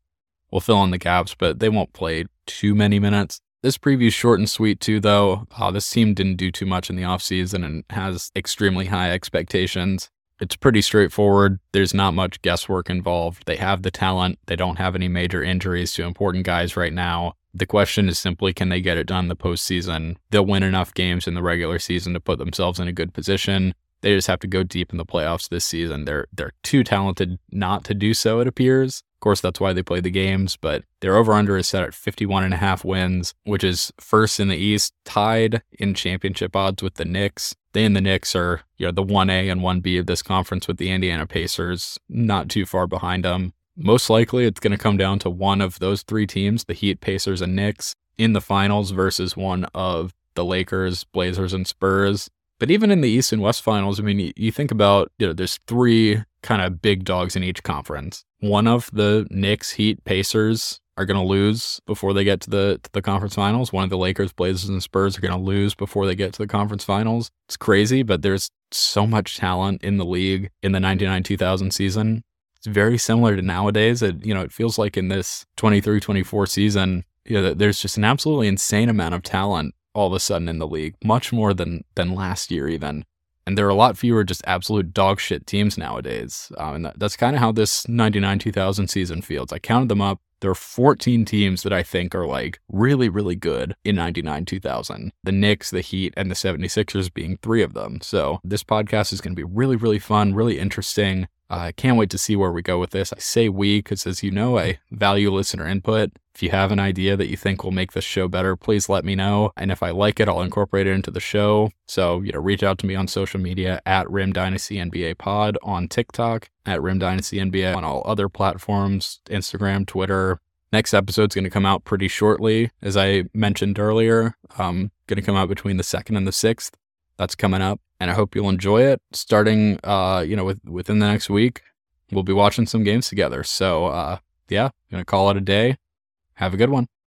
will fill in the gaps, but they won't play too many minutes. This preview's short and sweet too, though. Uh, this team didn't do too much in the offseason and has extremely high expectations. It's pretty straightforward. There's not much guesswork involved. They have the talent. They don't have any major injuries to important guys right now. The question is simply can they get it done in the postseason? They'll win enough games in the regular season to put themselves in a good position. They just have to go deep in the playoffs this season. They're they're too talented not to do so, it appears. Of course, that's why they play the games, but their over under is set at 51 and a half wins, which is first in the East, tied in championship odds with the Knicks. They and the Knicks are, you know, the 1A and 1B of this conference with the Indiana Pacers, not too far behind them. Most likely, it's going to come down to one of those three teams, the Heat, Pacers, and Knicks, in the finals versus one of the Lakers, Blazers, and Spurs. But even in the East and West finals, I mean, you, you think about, you know, there's three kind of big dogs in each conference. One of the Knicks, Heat, Pacers are going to lose before they get to the to the conference finals. One of the Lakers, Blazers, and Spurs are going to lose before they get to the conference finals. It's crazy, but there's so much talent in the league in the 99-2000 season. It's very similar to nowadays. It, you know, it feels like in this 23-24 season, you know, there's just an absolutely insane amount of talent all of a sudden in the league, much more than than last year even. And there are a lot fewer just absolute dog shit teams nowadays. Um, and that, that's kind of how this 99 2000 season feels. I counted them up. There are 14 teams that I think are like really, really good in 99 2000. The Knicks, the Heat, and the 76ers being three of them. So this podcast is going to be really, really fun, really interesting. I can't wait to see where we go with this. I say we because, as you know, I value listener input. If you have an idea that you think will make this show better, please let me know. And if I like it, I'll incorporate it into the show. So, you know, reach out to me on social media at Rim Dynasty NBA Pod on TikTok, at Rim Dynasty NBA on all other platforms, Instagram, Twitter. Next episode's going to come out pretty shortly, as I mentioned earlier. Um, going to come out between the second and the sixth. That's coming up and I hope you'll enjoy it. Starting, uh, you know, with, within the next week, we'll be watching some games together. So, uh, yeah, gonna call it a day. Have a good one.